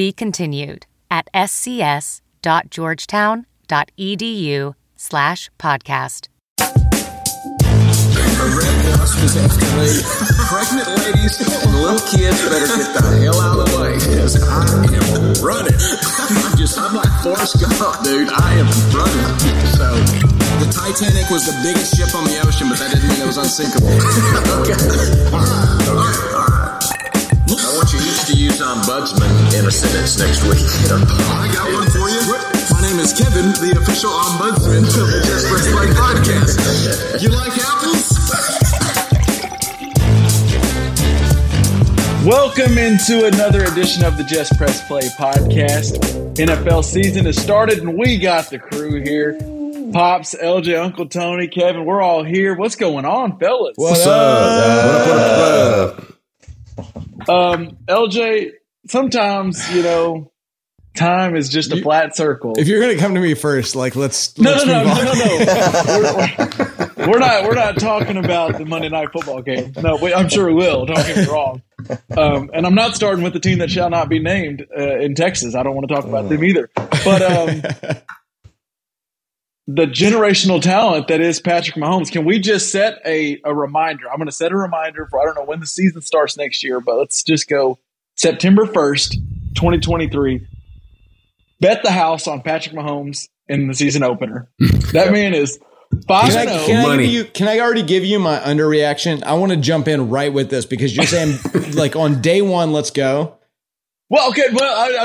Be continued at scs.georgetown.edu slash podcast. Pregnant ladies and little kids better get the hell out of the way because I am running. I'm just, I'm like Forrest Gump, dude. I am running. So, the Titanic was the biggest ship on the ocean, but that didn't mean it was unsinkable. okay. All right, all right, all right. I want you each to use ombudsman in a sentence next week. I got one for you. My name is Kevin, the official ombudsman of the Just Press Play podcast. You like apples? Welcome into another edition of the Just Press Play podcast. NFL season has started and we got the crew here. Pops, LJ, Uncle Tony, Kevin, we're all here. What's going on, fellas? What's up? Um, LJ, sometimes, you know, time is just a flat circle. If you're gonna come to me first, like let's no, let's no, no, no, no, no. We're, we're- we're not. We're not talking about the Monday night football game. No, we, I'm sure we will. Don't get me wrong. Um, and I'm not starting with the team that shall not be named uh, in Texas. I don't want to talk about them either. But um, the generational talent that is Patrick Mahomes. Can we just set a, a reminder? I'm going to set a reminder for I don't know when the season starts next year, but let's just go September 1st, 2023. Bet the house on Patrick Mahomes in the season opener. That man is five Can I, oh. can, I give you, can I already give you my underreaction? I want to jump in right with this because you're saying like on day one, let's go. Well, okay, well, I,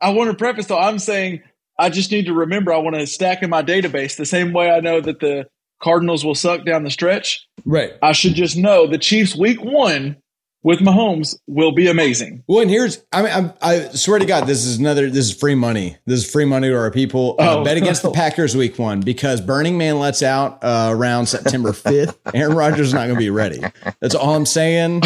I, I want to preface though. I'm saying I just need to remember I want to stack in my database the same way I know that the Cardinals will suck down the stretch. Right. I should just know the Chiefs week one with Mahomes will be amazing. Well, and here's I mean I'm, I swear to God, this is another this is free money. This is free money to our people. Uh, Oh. bet against the Packers week one because Burning Man lets out uh, around September 5th. Aaron Rodgers is not going to be ready. That's all I'm saying.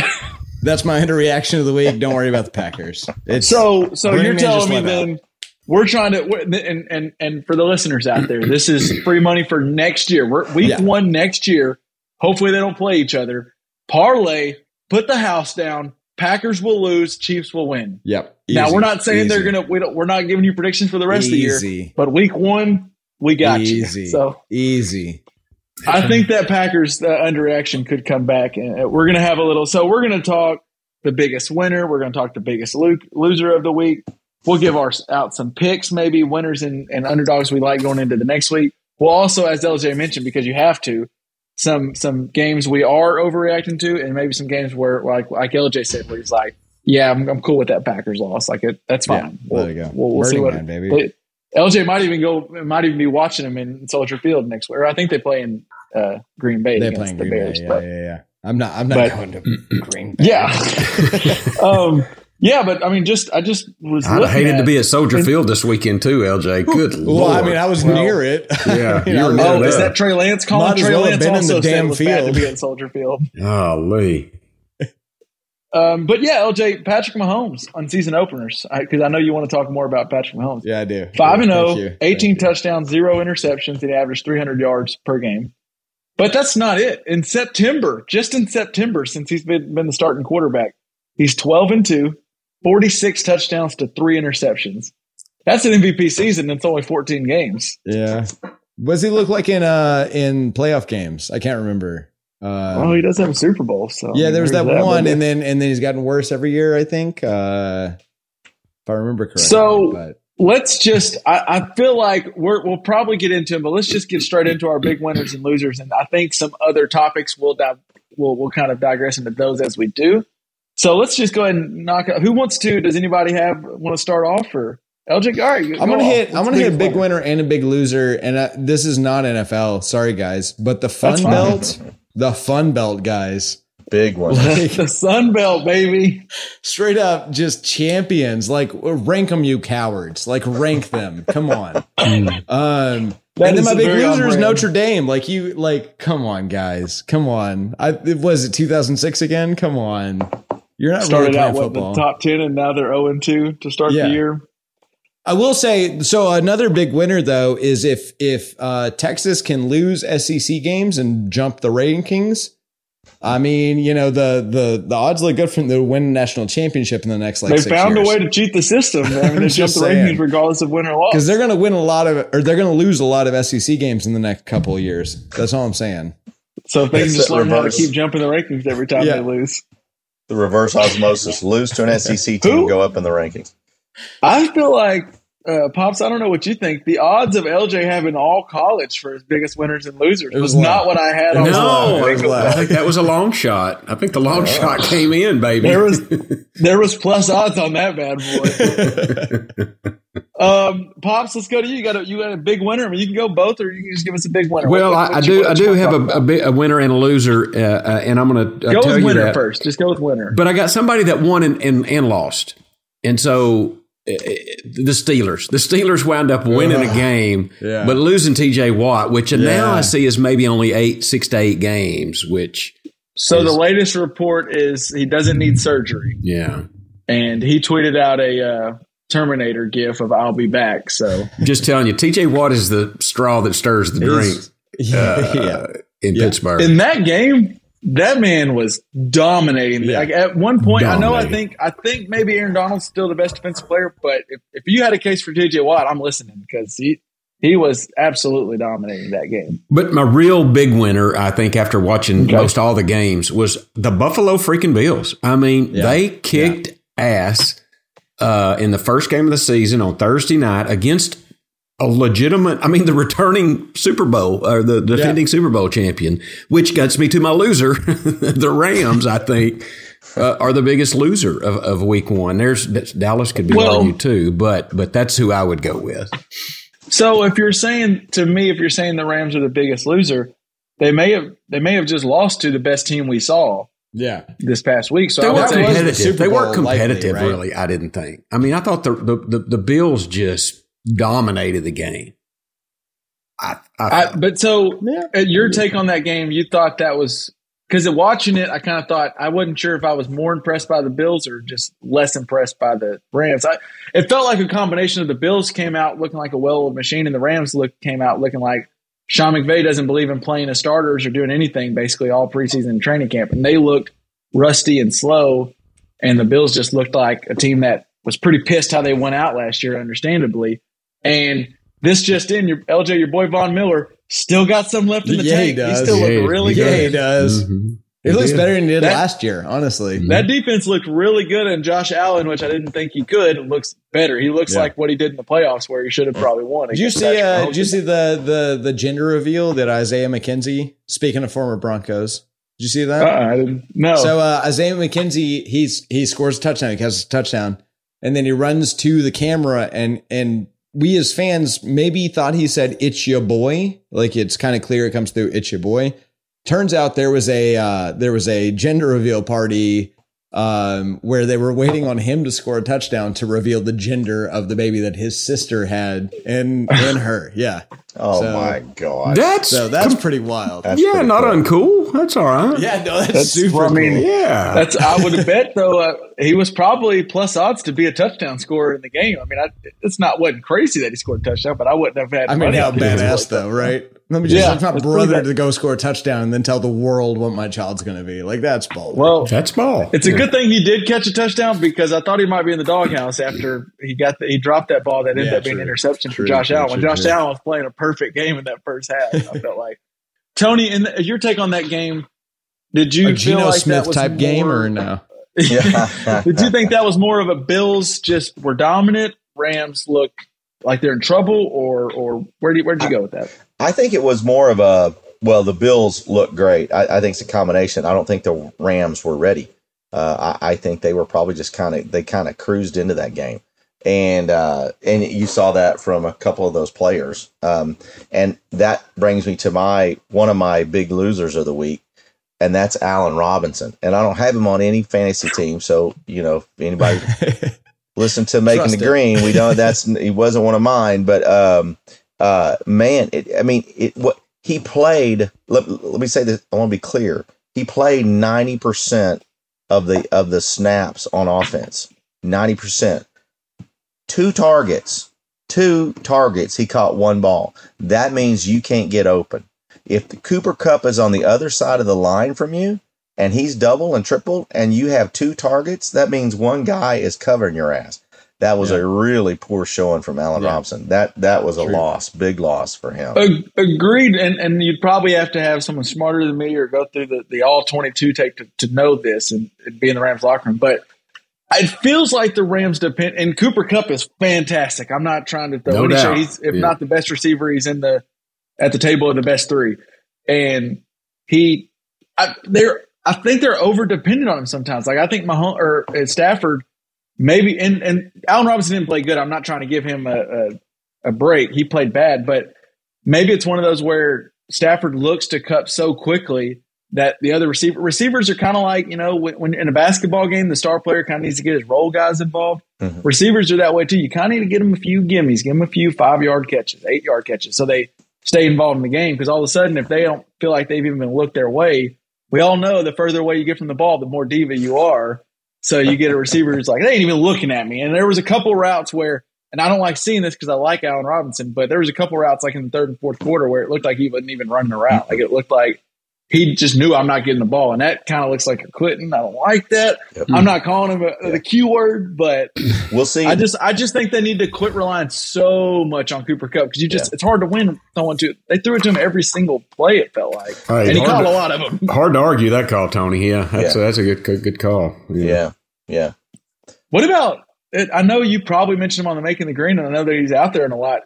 That's my underreaction of the week. Don't worry about the Packers. It's So, so Burning you're Man telling me out. We're trying to, and and and for the listeners out there, this is free money for next year. We're week Yeah. one next year. Hopefully they don't play each other. Parlay, put the house down. Packers will lose. Chiefs will win. Yep. now we're not saying they're gonna. We don't, we're not giving you predictions for the rest of the Easy. year. But week one, we got Easy. you. So Easy. I think that Packers uh, underreaction could come back, and we're gonna have a little. So we're gonna talk the biggest winner. We're gonna talk the biggest lo- loser of the week. We'll give our out some picks, maybe winners and, and underdogs we like going into the next week. We'll also, as LJ mentioned, because you have to, some some games we are overreacting to, and maybe some games where, like like LJ said, where he's like, "Yeah, I'm, I'm cool with that Packers loss. Like it, that's Yeah, fine. let it go. We'll, we'll see what Man, baby. but LJ might even go, might even be watching him in Soldier Field next week. Or I think they play in uh, Green Bay They're against playing the Green Bears. Bay. Yeah, but yeah, yeah. I'm not. I'm not but- going to Green Bay. yeah, um, yeah. But I mean, just I just was. Looking hated at- to be at Soldier Field this weekend too, LJ. Good Well, lord. I mean, I was Well, near it. yeah, You were Oh, near is that. that Trey Lance calling? Might Trey well Lance been in also the damn was bad to be at Soldier Field. Golly. Um, but yeah, LJ Patrick Mahomes on season openers because I know you want to talk more about Patrick Mahomes. Yeah, I do. Five and Thank 0, 18 touchdowns, zero interceptions, and he averaged 300 yards per game. But that's not it. In September, just in September, since he's been, been the starting quarterback, he's 12 and 2, 46 touchdowns to three interceptions. That's an MVP season. It's only 14 games. Yeah. What does he look like in uh in playoff games? I can't remember. Uh, well, he does have a Super Bowl. So yeah, there was that there's one, and then and then he's gotten worse every year. I think, uh, if I remember correctly. So- but let's just I, I feel like we're, we'll probably get into them but let's just get straight into our big winners and losers and i think some other topics will di- we'll, we'll kind of digress into those as we do so let's just go ahead and knock out who wants to does anybody have want to start off or lj all right, I'm gonna hit. I'm gonna hit a big winner. winner and a big loser, and uh, this is not NFL. Sorry, guys, but the Fun That's fine. Belt, the Fun Belt guys. Big one. the Sun Belt, baby. Straight up, just champions. Like rank them, you cowards. Like rank them. Come on. um, and then my big loser is. Notre Dame. Like you, like come on, guys. Come on. I it was it 2006 again. Come on. You're not Started really out playing with the top ten, and now they're zero and two to start Yeah. the year. I will say so. Another big winner though is if if uh, Texas can lose SEC games and jump the rankings. I mean, you know the the the odds look good for them to win a national championship in the next like they six found years. a way to cheat the system. I mean, they jumped the saying. rankings regardless of win or loss. because they're going to win a lot of or they're going to lose a lot of SEC games in the next couple of years. That's all I'm saying. So if they can just the learn how to keep jumping the rankings every time Yeah. they lose. The reverse osmosis. Lose to an SEC team, go up in the rankings. I feel like uh, pops. I don't know what you think. The odds of LJ having all college for his biggest winners and losers It was, was not what I had. on was my low. No, It was low. I think that was a long shot. I think the long shot came in, baby. There was there was plus odds on that bad boy. um, pops, let's go to you. You got a you got a big winner. I mean, you can go both, or you can just give us a big winner. well, What- I, I what you- do. I do have a, a, bit, a winner and a loser, uh, uh, and I'm going to uh, Go with winner first. Just go with winner. But I got somebody that won and, and, and lost. And so Eh, eh, the Steelers. The Steelers wound up winning a uh-huh. game, Yeah. but losing TJ Watt, which now I see is maybe only eight, six to eight games, which, So the latest report is he doesn't need surgery, yeah. and he tweeted out a uh, Terminator gif of "I'll be back." So Just telling you, TJ Watt is the straw that stirs the drink yeah, yeah. in Yeah. Pittsburgh. in that game, that man was dominating. Yeah. Like at one point, I know I think I think maybe Aaron Donald's still the best defensive player, but if, if you had a case for TJ Watt, I'm listening because he he was absolutely dominating that game. But my real big winner, I think, after watching most all the games, was the Buffalo freaking Bills. I mean, Yeah. they kicked ass uh, in the first game of the season on Thursday night against a legitimate, I mean, the returning Super Bowl or the defending Super Bowl champion, which gets me to my loser. the Rams, I think, uh, are the biggest loser of, of week one. There's Dallas could be Well- argued too, but but that's who I would go with. So if you're saying to me, if you're saying the Rams are the biggest loser, they may have they may have just lost to the best team we saw yeah. this past week. So They weren't was the competitive. They weren't Bowl likely, right? really. I didn't think. I mean, I thought the the, the, the Bills just dominated the game. I, I, I, but so Yeah. uh, your take on that game, you thought that was because watching it, I kind of thought I wasn't sure if I was more impressed by the Bills or just less impressed by the Rams. I, it felt like a combination of the Bills came out looking like a well-oiled machine, and the Rams look came out looking like Sean McVay doesn't believe in playing as starters or doing anything basically all preseason and training camp, and they looked rusty and slow, and the Bills just looked like a team that was pretty pissed how they went out last year, understandably, and. This just in, your LJ, your boy Von Miller still got some left in the Yeah, he tank. does. still Yeah, looked really Yeah, good. he does. Mhm. It looks did. better than he did That- last year, honestly. That defense looked really good, and Josh Allen, which I didn't think he could, looks better. He looks Yeah. like what he did in the playoffs, where he should have probably won. Did you see? Uh, did you see the the the gender reveal that Isaiah McKenzie? Speaking of former Broncos, did you see that? Uh-uh, I didn't. No. So uh, Isaiah McKenzie, he's he scores a touchdown. He has a touchdown, and then he runs to the camera, and and we as fans maybe thought he said "It's your boy." Like it's kind of clear it comes through "It's your boy." Turns out there was a uh, there was a gender reveal party um, where they were waiting on him to score a touchdown to reveal the gender of the baby that his sister had in in her. Yeah, Oh So- my god! That's, so that's pretty wild. That's yeah, pretty not cool. uncool. That's all right. Yeah, no, that's, That's- super. well, I mean, cool. yeah. That's I would have bet though. Uh, he was probably plus odds to be a touchdown scorer in the game. I mean, I, it's not wasn't crazy that he scored a touchdown, but I wouldn't have had. I mean, money how on him to badass though, right? Let me just Yeah, it's my that's brother bad. to go score a touchdown and then tell the world what my child's going to be. Like that's bold. Well, that's ball. It's a good thing he did catch a touchdown because I thought he might be in the doghouse after he got the, he dropped that ball that ended Yeah, up being an interception True, for Josh true, Allen. True, Josh true. Allen was playing a perfect game in that first half, I felt like Tony. In the, your take on that game, did you a feel Geno like that Smith was type game more- or no? Did you think that was more of a Bills just were dominant, Rams look like they're in trouble, or or where did where'd you go with that? I think it was more of a well, the Bills look great. I, I think it's a combination. I don't think the Rams were ready. Uh, I, I think they were probably just kind of they kind of cruised into that game, and uh, and you saw that from a couple of those players. Um, and that brings me to my one of my big losers of the week, and that's Allen Robinson. And I don't have him on any fantasy team, so you know, if anybody listen to making Trust the it. green, we don't. That's he wasn't one of mine, but um, uh, man, it, I mean, it what he played. Let, let me say this. I want to be clear. He played ninety percent of the of the snaps on offense. Ninety percent. Two targets. Two targets. He caught one ball. That means you can't get open. If the Cooper Kupp is on the other side of the line from you, and he's double and triple, and you have two targets, that means one guy is covering your ass. That was Yeah. a really poor showing from Allen Yeah. Robinson. That that was a True. loss, big loss for him. Ag- Agreed, and and you'd probably have to have someone smarter than me or go through the, the all twenty two tape to, to know this and, and be in the Rams locker room. But it feels like the Rams depend. And Cooper Kupp is fantastic. I'm not trying to throw No any doubt. shade. He's if Yeah. not the best receiver, he's in the at the table of the best three. And he, I, they're I think they're over dependent on him sometimes. Like I think Mahomes or uh, Stafford maybe and and Allen Robinson didn't play good. I'm not trying to give him a, a a break. He played bad, but maybe it's one of those where Stafford looks to Kupp so quickly that the other receiver receivers are kind of like you know when, when in a basketball game the star player kind of needs to get his role guys involved. Mhm. Receivers are that way too. You kind of need to get them a few gimmies, give them a few five yard catches, eight yard catches, so they stay involved in the game. Because all of a sudden, if they don't feel like they've even been looked their way, we all know the further away you get from the ball, the more diva you are. So you get a receiver who's like, they ain't even looking at me. And there was a couple routes where, and I don't like seeing this because I like Allen Robinson, but there was a couple routes like in the third and fourth quarter where it looked like he wasn't even running around. Like it looked like he just knew I'm not getting the ball. And that kind of looks like a quitting. I don't like that. Yep. I'm not calling him a, the Q word, but We'll see. I just I just think they need to quit relying so much on Cooper Kupp because you just it's hard to win someone to they threw it to him every single play it felt like Hey, and he hard caught to- a lot of them. Hard to argue that call, Tony. Yeah, that's Yeah. A, that's a good good, good call. yeah, yeah. What about? I know you probably mentioned him on the Making the Green, and I know that he's out there in a lot.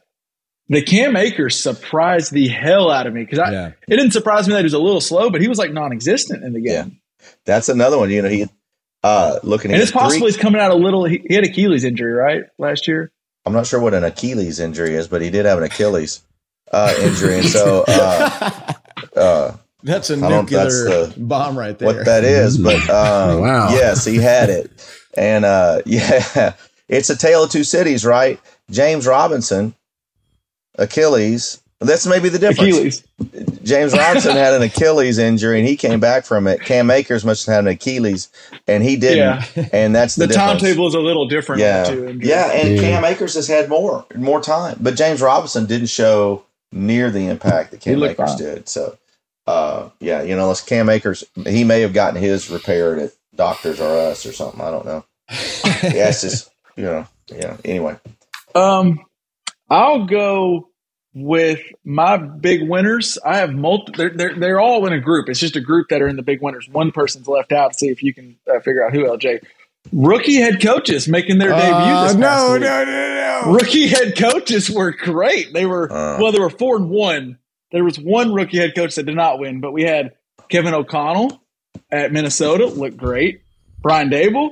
The Cam Akers surprised the hell out of me because I Yeah. it didn't surprise me that he was a little slow, but he was like non-existent in the game. That's another one. You know, he uh looking And at it's possible three, he's coming out a little. He, he had Achilles injury right last year. I'm not sure what an Achilles injury is, but he did have an Achilles uh, injury, and so uh, uh, That's a don't- nuclear that's the- bomb right there. what that is, but um, Wow. yes, he had it, and uh, yeah, it's a tale of two cities, right? James Robinson, Achilles. That's maybe the difference. Achilles. James Robinson had an Achilles injury, and he came back from it. Cam Akers must have had an Achilles, and he didn't, and that's the, The timetable is a little different. Yeah, two yeah, and Yeah. Cam Akers has had more more time, but James Robinson didn't show near the impact that Cam looked Akers fine. did. So, uh, yeah, you know, unless Cam Akers, he may have gotten his repaired at Doctors or Us or something. I don't know. yeah, it's just you know, yeah. Anyway, Um, I'll go with my big winners. I have multi. They're, they're they're all in a group. It's just a group that are in the big winners. One person's left out. See if you can uh, figure out who. LJ, rookie head coaches making their debut. Uh, This past no, week. no, no, no. Rookie head coaches were great. They were Uh. well. They were four and one. There was one rookie head coach that did not win, but we had Kevin O'Connell at Minnesota. Looked great. Brian Daboll,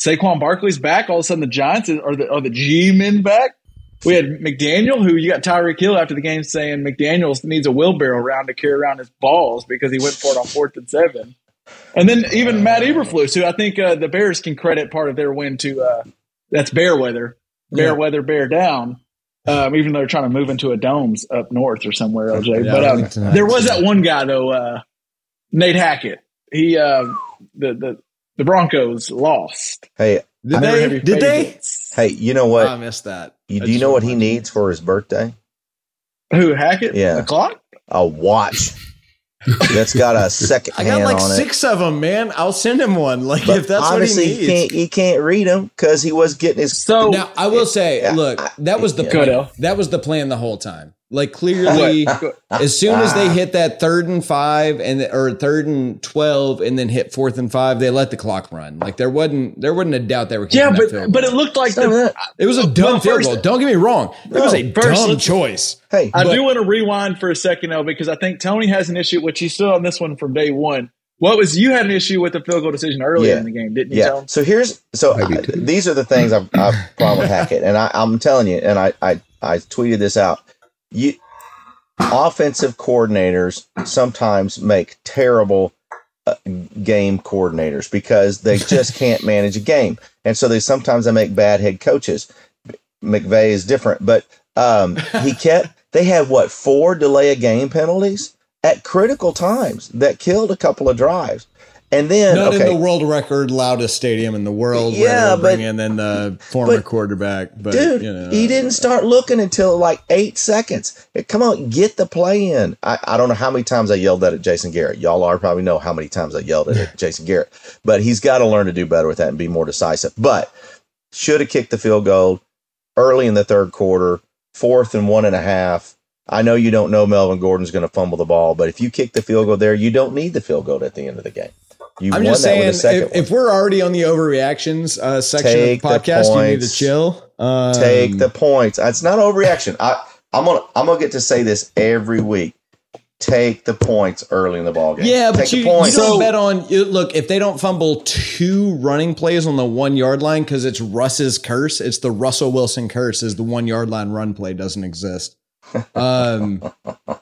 Saquon Barkley's back. All of a sudden, the Giants are the are the G men back. We had McDaniel, who you got Tyreek Hill after the game saying McDaniel needs a wheelbarrow around to carry around his balls because he went for it on fourth and seven. And then even Matt Eberflus, who I think uh, the Bears can credit part of their win to uh, that's bear weather, bear Yeah. weather, bear down. Um, even though they're trying to move into a domes up north or somewhere, LJ. Yeah, but um, tonight, there was too. that one guy though, uh, Nate Hackett. He uh, the the the Broncos lost. hey, Did They were they? Did they? Favorites. hey, you know what? I missed that. you, do you know what he needs for his birthday? Who Hackett? Yeah. a clock. A watch that's got a second I got like on it. six of them, man. I'll send him one. Like But if that's what he obviously needs. he can't he can't read them because he was getting his So Now I will say, Yeah, look, that was the yeah. Plan. That was the plan the whole time. Like clearly, as soon as they hit that third and five and or third and twelve, and then hit fourth and five, they let the clock run. Like there wasn't there wasn't a doubt they were. yeah, kicking that but but it looked like the, it was a dumb well, field goal. Don't get me wrong, it was a first, dumb let's- hey. I But- do want to rewind for a second though, because I think Tony has an issue, which he stood on this one from day one. What was you had an issue with the field goal decision earlier Yeah. in the game, didn't you, Yeah. Tony? So here's so I do I- too. these are the things I've, I've problem with Hackett, and I, I'm telling you, and I, I I tweeted this out. You offensive coordinators sometimes make terrible uh, game coordinators because they just can't manage a game, and so they sometimes they make bad head coaches. McVay is different, but um, he kept. They had what four delay a game penalties at critical times that killed a couple of drives. And then not okay, in the world record loudest stadium in the world. Yeah, where but- in then the former but- quarterback. But dude, you know, he didn't start looking until like eight seconds. Come on, get the play in. I, I don't know how many times I yelled that at Jason Garrett. Y'all are probably know how many times I yelled at it, Jason Garrett. But he's got to learn to do better with that and be more decisive. But should have kicked the field goal early in the third quarter, fourth and one and a half. I know you don't know Melvin Gordon's going to fumble the ball, but if you kick the field goal there, you don't need the field goal at the end of the game. You I'm won just that saying, with a if, if we're already on the overreactions uh, section Take of the the podcast, you need to chill. Um, take the points. It's not overreaction. I I'm gonna I'm gonna get to say this every week. Take the points early in the ball game. Yeah, but take you, the points. you don't So- bet on. Look, if they don't fumble two running plays on the one yard line because it's Russ's curse, it's the Russell Wilson curse. Is the one yard line run play doesn't exist. Um,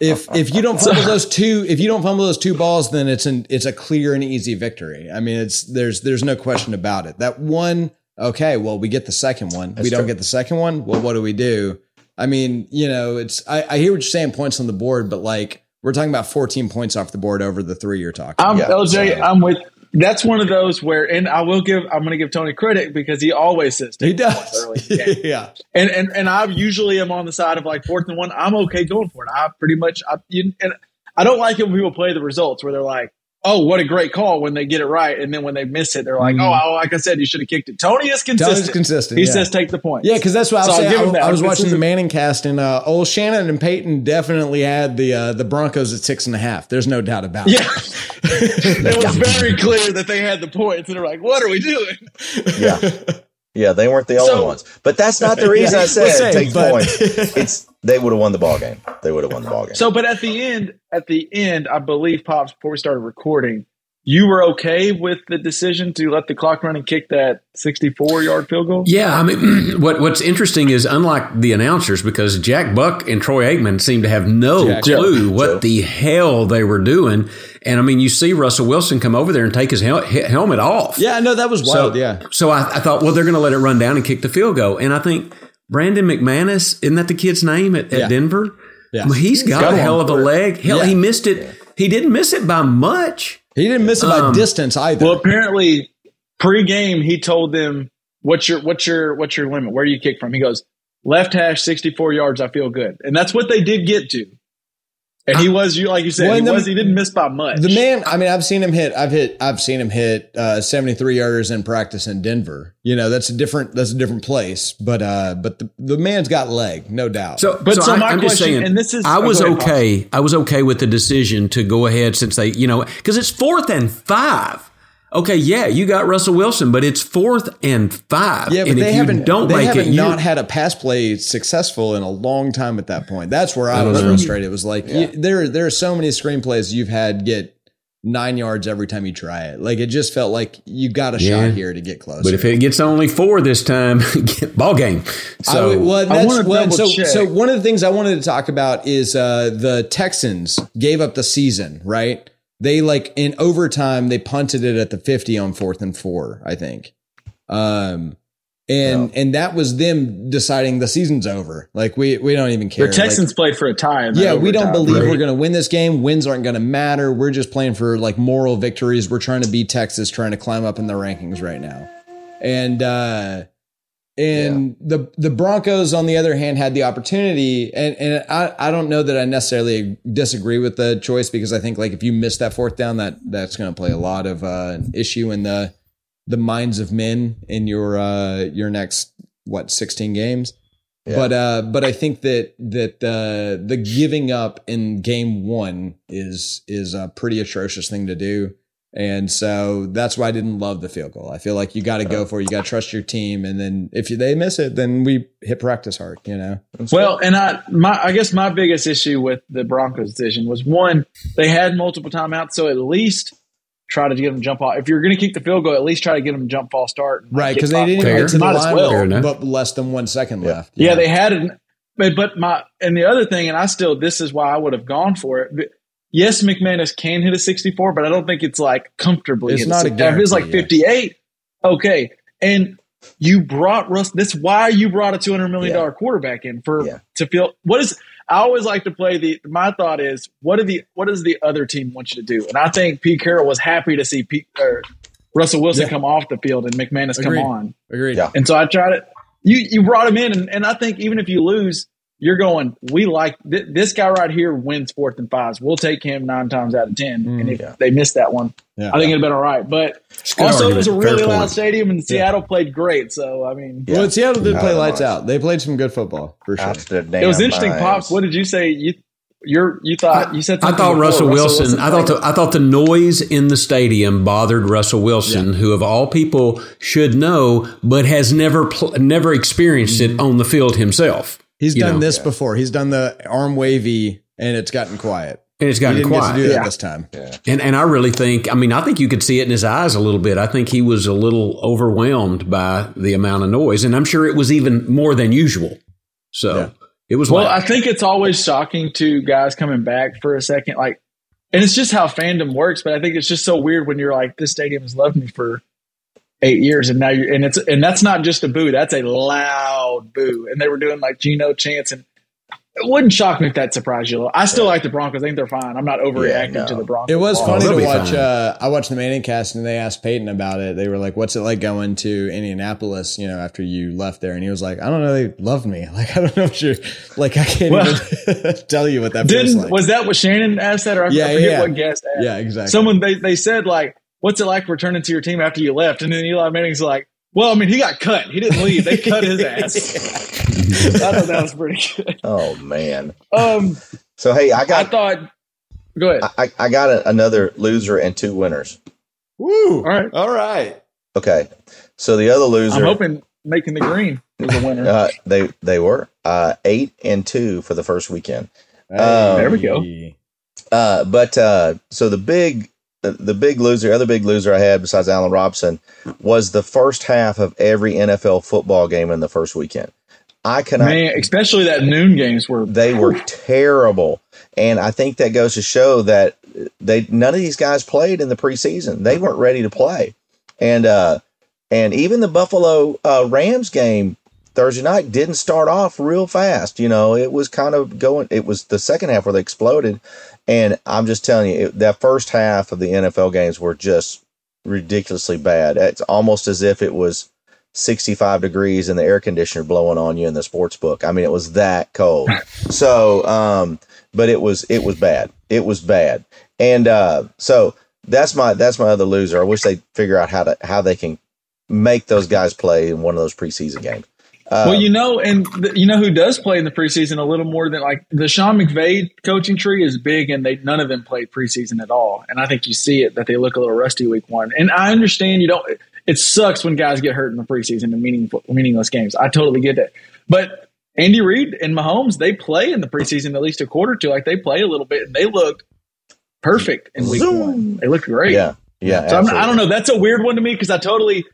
if if you don't fumble those two, if you don't fumble those two balls, then it's an it's a clear and easy victory. I mean, it's there's there's no question about it. That one, okay, well, we get the second one. we don't true. get the second one. Well, what do we do? I mean, you know, it's I, I hear what you're saying, points on the board, but like we're talking about 14 points off the board over the three you're talking. I'm Yeah, LJ. so- I'm with. That's one of those where, and I will give. I'm going to give Tony credit because he always says he take the points does. early in the game. yeah. and and and I usually am on the side of like fourth and one. I'm okay going for it. I pretty much. I, you, and I don't like it when people play the results where they're like, "Oh, what a great call!" when they get it right, and then when they miss it, they're like, "Oh, I- like I said, you should have kicked it." Tony is consistent. Mm. Tony's consistent, He yeah. says take the point. Yeah, because that's what I So was I'll saying. I, that. I was This watching the Manning cast, and uh, old Shannon and Peyton definitely had the uh, the Broncos at six and a half. There's no doubt about Yeah. it. it was very clear that they had the points, and they're like, "What are we doing?" yeah, yeah, they weren't the only So- ones. But that's not the reason Yeah, I said we're saying, take but- points. It's they would have won the ball game. They would have won the ball game. So, but at the end, at the end, I believe pops before we started recording, you were okay with the decision to let the clock run and kick that 64 yard field goal. Yeah, I mean, what what's interesting is unlike the announcers, because Jack Buck and Troy Aikman seem to have no Jack. clue what Joe. the hell they were doing. And I mean, you see Russell Wilson come over there and take his hel- helmet off. yeah, no, that was wild. So, yeah, So I, I thought, well, they're going to let it run down and kick the field goal. And I think Brandon McManus, isn't that the kid's name at, at Yeah. Denver? Yeah. Well, he's got, got a hell of a leg. Hell, Yeah. he missed it. He didn't miss it by much. he didn't miss it by Um, distance either. Well, apparently, pre-game, he told them, "What's your what's your what's your limit? Where do you kick from?" He goes, "Left hash, 64 yards. I feel good," and that's what they did get to. And he was you like you said, Well, he the- was he didn't miss by much. the man, I mean, I've seen him hit. I've hit. I've seen him hit uh, seventy three yarders in practice in Denver. You know, that's a different. That's a different place. But uh, but the, the man's got leg, no doubt. So, But so I, my am just question- saying, and this is- I oh, was go ahead, Pops. okay. I was okay with the decision to go ahead since they, you know, because it's fourth and five. Okay, yeah, you got Russell Wilson, but it's fourth and five. Yeah, but and they if haven't. you don't they make haven't it, not had a pass play successful in a long time. At that point, that's where I, don't was frustrated. It was like you, there, there are so many screenplays you've had get nine yards every time you try it. Like it just felt like you got a Yeah. shot here to get close. But if it gets only four this time, ball game. So I, well, I that's, wanna well, so, double check. so one of the things I wanted to talk about is uh, the Texans gave up the season, right? They like in overtime they punted it at the 50 on fourth and four, I think. Um and and that was them deciding the season's over. Like we we don't even care. the Texans played for a tie. in Like, yeah, we don't believe Right. we're going to win this game. Wins aren't going to matter. We're just playing for like moral victories. We're trying to beat Texas, trying to climb up in the rankings right now. And uh and the the Broncos, on the other hand, had the opportunity, and and I, I don't know that I necessarily disagree with the choice because I think like if you miss that fourth down, that that's going to play a lot of uh, an issue in the the minds of men in your uh, your next what sixteen games. Yeah. But uh, but I think that that uh, the giving up in game one is is a pretty atrocious thing to do. And so that's why I didn't love the field goal. I feel like you got to go for it. You got to trust your team. And then if they miss it, then we hit practice hard, you know? Well, and I my I guess my biggest issue with the Broncos decision was one, they had multiple timeouts, so at least try to get them jump off. If you're going to kick the field goal, at least try to get them jump false start. and not Right. get Because they didn't get to the Might as line well. Fair with enough. but less than one second Yeah. left. Yeah, they had it. But, but my and the other thing, and I still this is why I would have gone for it. But yes, McManus can hit a 64, but I don't think it's like comfortably. It's not a 60. If it's like guarantee, 58, okay. And you brought Russ. That's why you brought a 200 million dollar quarterback in for Yeah. to feel what is. I always like to play the. My thought is, what do the what does the other team want you to do? And I think Pete Carroll was happy to see Pete or Russell Wilson Yeah. come off the field and McManus Agreed. come on. Agreed. Yeah. And so I tried it. You you brought him in, and, and I think even if you lose, you're going. We like th- this guy right here wins fourth and fives. We'll take him nine times out of ten. and mm. if yeah. they missed that one, Yeah. I think it'd been all right. But a good also, it was a really Fair loud point. stadium, and Seattle played great. So I mean, Yeah. Well, Seattle did Out play lights minds. out. They played some good football for sure. Out to their it was interesting. minds. Pops, what did you say? You you're you thought you said I thought before, Russell Wilson. I thought the, I thought the noise in the stadium bothered Russell Wilson, who of all people should know, but has never pl- never experienced it on the field himself. He's done know. this before. He's done the arm wavy, and it's gotten quiet. and it's He gotten didn't quiet. get to do that Yeah. this time. And and I really think, I mean, I think you could see it in his eyes a little bit. I think he was a little overwhelmed by the amount of noise, and I'm sure it was even more than usual. So Yeah. it was Well, loud. I think it's always shocking to guys coming back for a second, like, and it's just how fandom works. But I think it's just so weird when you're like, this stadium has loved me for eight years, and now you're, and it's, and that's not just a boo, that's a loud boo. And they were doing like Geno chants, and it wouldn't shock me if that surprised you. a little. I still like the Broncos. I think they're fine. I'm not overreacting no. to the Broncos. It was loss. funny they'll to watch. fine. Uh, I watched the Manning cast, and they asked Peyton about it. They were like, "What's it like going to Indianapolis?" You know, after you left there, and he was like, "I don't know. They loved me. Like, I don't know what you're like. I can't Well- even tell you what that feels Didn't like." was that what Shannon asked that, or I Yeah, forget yeah. what guest asked? yeah, exactly. Someone they they said like, "What's it like returning to your team after you left?" And then Eli Manning's like, "Well, I mean, he got cut. He didn't leave. They cut his ass." I thought that was pretty good. Oh man. Um, So hey, I got. I thought. Go ahead. I, I got a, another loser and two winners. Woo! All right. all right. Okay. So the other loser, I'm hoping making the green is a winner. uh, they they were uh, eight and two for the first weekend. Um, There we go. Uh, but uh, so the big the, the big loser, other big loser I had besides Allen Robson was the first half of every NFL football game in the first weekend. I cannot. Man, especially that noon games were They were terrible, and I think that goes to show that they none of these guys played in the preseason. They weren't ready to play, and uh, and even the Buffalo uh, Rams game Thursday night didn't start off real fast. You know, it was kind of going. It was the second half where they exploded, and I'm just telling you, it, that first half of the NFL games were just ridiculously bad. It's almost as if it was 65 degrees and the air conditioner blowing on you in the sports book. I mean, it was that cold. so, um, but it was it was bad. It was bad, and uh, so that's my that's my other loser. I wish they figure out how to how they can make those guys play in one of those preseason games. Uh, well, you know, and th- you know who does play in the preseason a little more than like the Sean McVay coaching tree is big, and they none of them played preseason at all. And I think you see it that they look a little rusty week one. And I understand you don't. It sucks when guys get hurt in the preseason in meaningful, meaningless games. I totally get that. But Andy Reid and Mahomes, they play in the preseason at least a quarter to like they play a little bit, and they look perfect in week Zoom. one. They look great. yeah, yeah. So I'm, I don't know. That's a weird one to me because I totally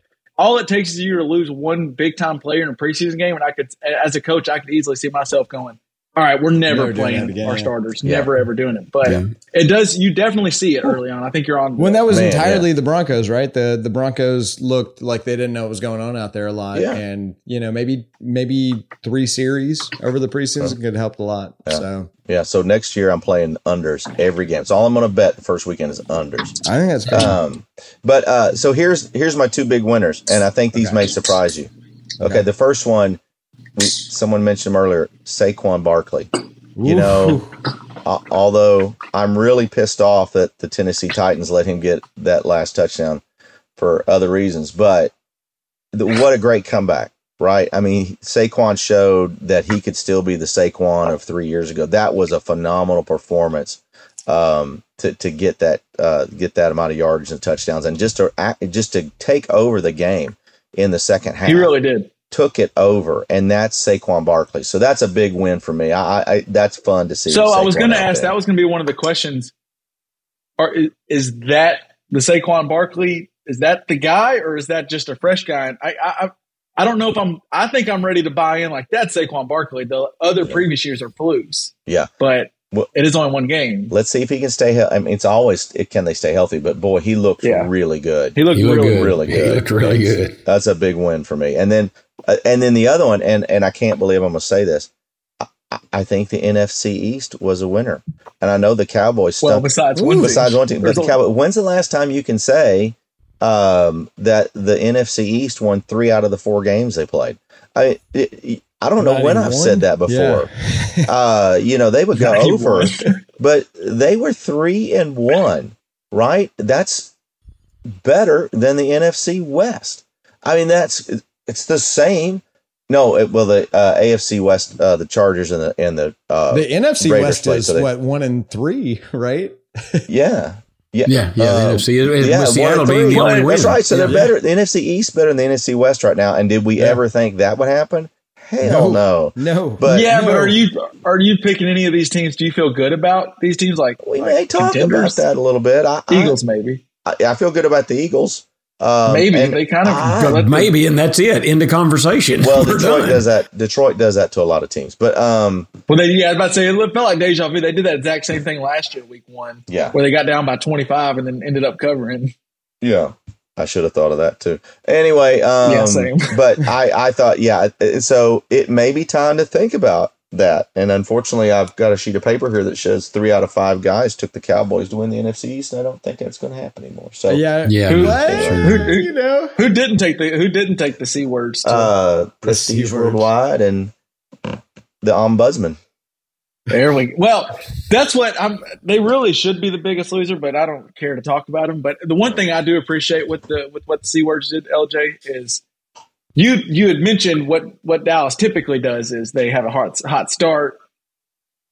all it takes is you to lose one big time player in a preseason game, and I could, as a coach, I could easily see myself going, "All right, we're never, Never playing that again, our yeah. starters, Yeah. never ever doing it." But Yeah. it does. You definitely see it early on. I think you're on. When that was Man, entirely the Broncos, right? The the Broncos looked like they didn't know what was going on out there a lot, Yeah. and you know maybe maybe three series over the preseason could help a lot. So Yeah. So next year I'm playing unders every game. So all I'm going to bet the first weekend is unders. I think that's good. Um, but uh, so here's here's my two big winners, and I think these may surprise you. Okay, the first one, we, someone mentioned him earlier, Saquon Barkley. You know, uh, although I'm really pissed off that the Tennessee Titans let him get that last touchdown for other reasons, but the, what a great comeback, right? I mean, Saquon showed that he could still be the Saquon of three years ago. That was a phenomenal performance um, to to get that uh, get that amount of yards and touchdowns, and just to act, just to take over the game in the second half he really did. Took it over, and that's Saquon Barkley. So that's a big win for me. I, I that's fun to see. So I was going to ask. there. That was going to be one of the questions. Are is, is that the Saquon Barkley? Is that the guy, or is that just a fresh guy? And I, I, I- I don't know if I'm. I think I'm ready to buy in. Like that's Saquon Barkley. The other previous years are flukes. Yeah. but Well- it is only one game. Let's see if he can stay. he- I mean, it's always it, can they stay healthy? But boy, he looked Yeah. really good. He looked He looked really good. really He good. looked really good. That's a big win for me. And then, and then the other one, and and I can't believe I'm gonna say this. I, think the NFC East was a winner, and I know the Cowboys. well. Stumped, Besides one, besides one team, but the Cowboys. When's the last time you can say um, that the NFC East won three out of the four games they played? I it, I don't know when I've one? said that before. uh, you know, they would go over, but they were three and one, right? That's better than the NFC West. I mean, that's it's the same. No, it, well, the uh, AFC West, uh, the Chargers and the and the, uh, The NFC Raiders West played is today. what one and three, right? yeah, yeah, Yeah, yeah. Um, the NFC, yeah, one Seattle and being three. the only winner. That's right. So they're Yeah. better. The NFC East better than the NFC West right now. And did we Yeah. ever think that would happen? Hell no. No, But- yeah, but are you are you picking any of these teams? Do you feel good about these teams? Like We like may talk about that a little bit. I, I- Eagles, maybe, I, I feel good about the Eagles. Um, maybe and they kind of I- Maybe, and that's it. End of conversation. well, We're Detroit done. does that. Detroit does that to a lot of teams. But um, Well, they, yeah, I was about to say it felt like deja vu. They did that exact same thing last year, week one, yeah, where they got down by twenty five and then ended up covering. yeah. I should have thought of that too. Anyway, um, Yeah, same. but I, I thought, yeah. So it may be time to think about that. And unfortunately, I've got a sheet of paper here that shows three out of five guys took the Cowboys to win the NFC East, and I don't think that's going to happen anymore. So, yeah, Yeah, Who- What? who- who- you know, Who didn't take the Who didn't take the c words? To, uh, Prestige C word. Worldwide and the Ombudsman. there we. go. Well, that's what I'm. They really should be the biggest loser, but I don't care to talk about them. But the one thing I do appreciate with the with what the c words did, LJ, is you you had mentioned what what Dallas typically does is they have a hot hot start,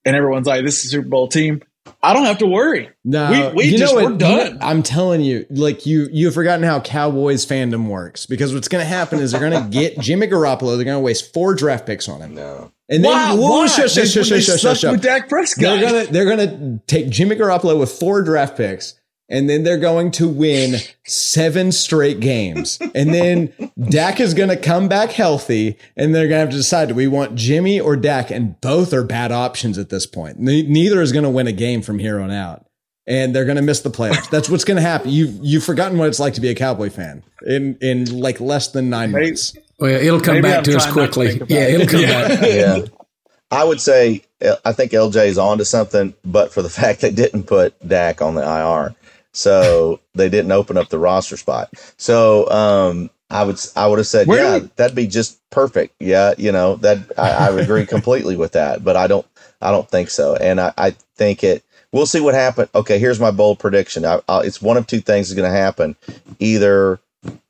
and everyone's like, "This is a Super Bowl team." I don't have to worry. No, We- we you just- know we're what, you done. know- I'm telling you, like you, you've forgotten how Cowboys fandom works. Because what's going to happen is they're going to get Jimmy Garoppolo. They're going to waste four draft picks on him, No. and then Why? whoa, Why? shush, They- shush, shush, shush, shush, shush. with Dak Prescott. They're gonna they're gonna take Jimmy Garoppolo with four draft picks, and then they're going to win seven straight games. And then Dak is gonna come back healthy, and they're gonna have to decide: do we want Jimmy or Dak? And both are bad options at this point. Neither is gonna win a game from here on out. And they're gonna miss the playoffs. That's what's gonna happen. You've you've forgotten what it's like to be a Cowboy fan in in like less than nine Maybe- months. Oh, well, it'll come Maybe back I'm to us trying not to quickly. yeah, it. it'll come Yeah. back. yeah. I would say I think LJ LJ's onto something, but for the fact they didn't put Dak on the IR, so they didn't open up the roster spot. So um, I would I would have said, yeah, that'd be just perfect. Yeah, you know that I, I agree completely with that, but I don't I don't think so, and I, I think it. We'll see what happens. Okay, here's my bold prediction. I, I, it's one of two things is going to happen. Either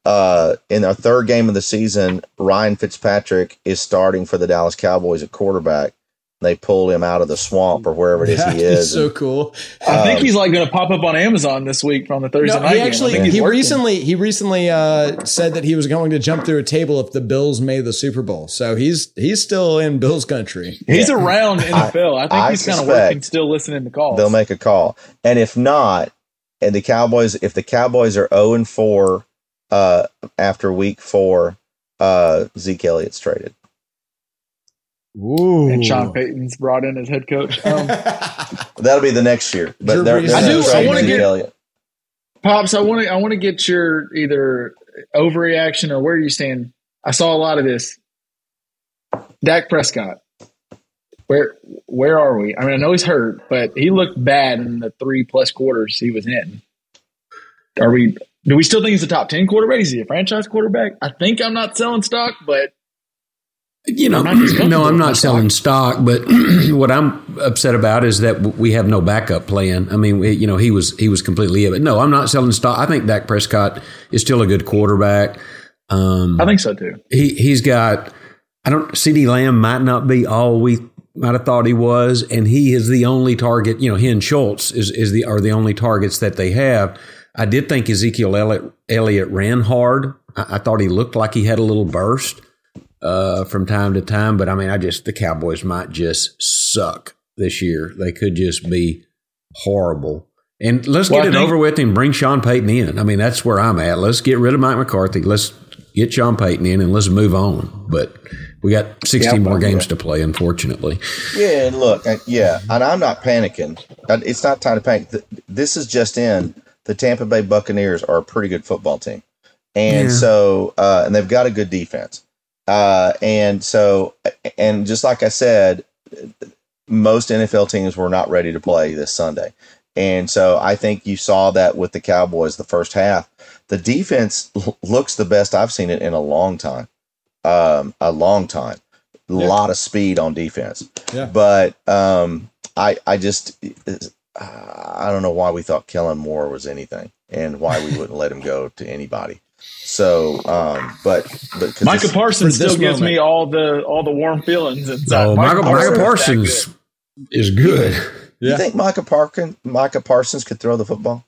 uh, in our third game of the season, Ryan Fitzpatrick is starting for the Dallas Cowboys at quarterback. They pull him out of the swamp or wherever it is That'd he be is. so cool. I think Um, he's like going to pop up on Amazon this week from the Thursday No, night he. I actually think he working. recently he recently uh, said that he was going to jump through a table if the Bills made the Super Bowl. So he's he's still in Bills country. He's Yeah. around NFL. I think I he's kind of suspect working, still listening to calls. They'll make a call, and if not, and the Cowboys, if the Cowboys are zero and four uh, after Week Four, uh, Zeke Elliott's traded. Ooh. and Sean Payton's brought in as head coach. Um, That'll be the next year. But they're, they're I do- I wanna get- Elliott. Pops, I want to I want to get your either overreaction or where are you stand. I saw a lot of this. Dak Prescott. Where where are we? I mean, I know he's hurt, but he looked bad in the three plus quarters he was in. Are we? Do we still think he's a top ten quarterback? Is he a franchise quarterback? I think I'm not selling stock, but You know, I'm not just no, I'm not selling stock, but what I'm upset about is that we have no backup plan. I mean, we- you know, he was he was completely it. No, I'm not selling stock. I think Dak Prescott is still a good quarterback. Um, I think so too. he he's got. I don't. CeeDee Lamb might not be all we might have thought he was, and he is the only target. You know, he and Schultz is is the are the only targets that they have. I did think Ezekiel Elliott, Elliott ran hard. I, I thought he looked like he had a little burst uh, from time to time, but I mean, I just the Cowboys might just suck this year. They could just be horrible. And let's Well, get I it think- over with and bring Sean Payton in. I mean, that's where I'm at. Let's get rid of Mike McCarthy. Let's get Sean Payton in and let's move on. But We got 16 more games to play, unfortunately. Yeah, and look, uh, yeah, and I'm not panicking. Uh, It's not time to panic. This is just in. The Tampa Bay Buccaneers are a pretty good football team, and Yeah. so uh, and they've got a good defense. Uh, and so, and just like I said, most NFL teams were not ready to play this Sunday. And so I think you saw that with the Cowboys the first half. The defense l- looks the best I've seen it in a long time. Um, a long time. A lot of speed on defense. Yeah. But um, I I just I don't know why we thought Kellen Moore was anything and why we wouldn't let him go to anybody. So, um, but but 'cause Micah this- Parsons for this still gives moment. me all the all the warm feelings inside. Oh, Michael, Michael is Parsons that is good. you Yeah. think Micah Parkin Micah Parsons could throw the football?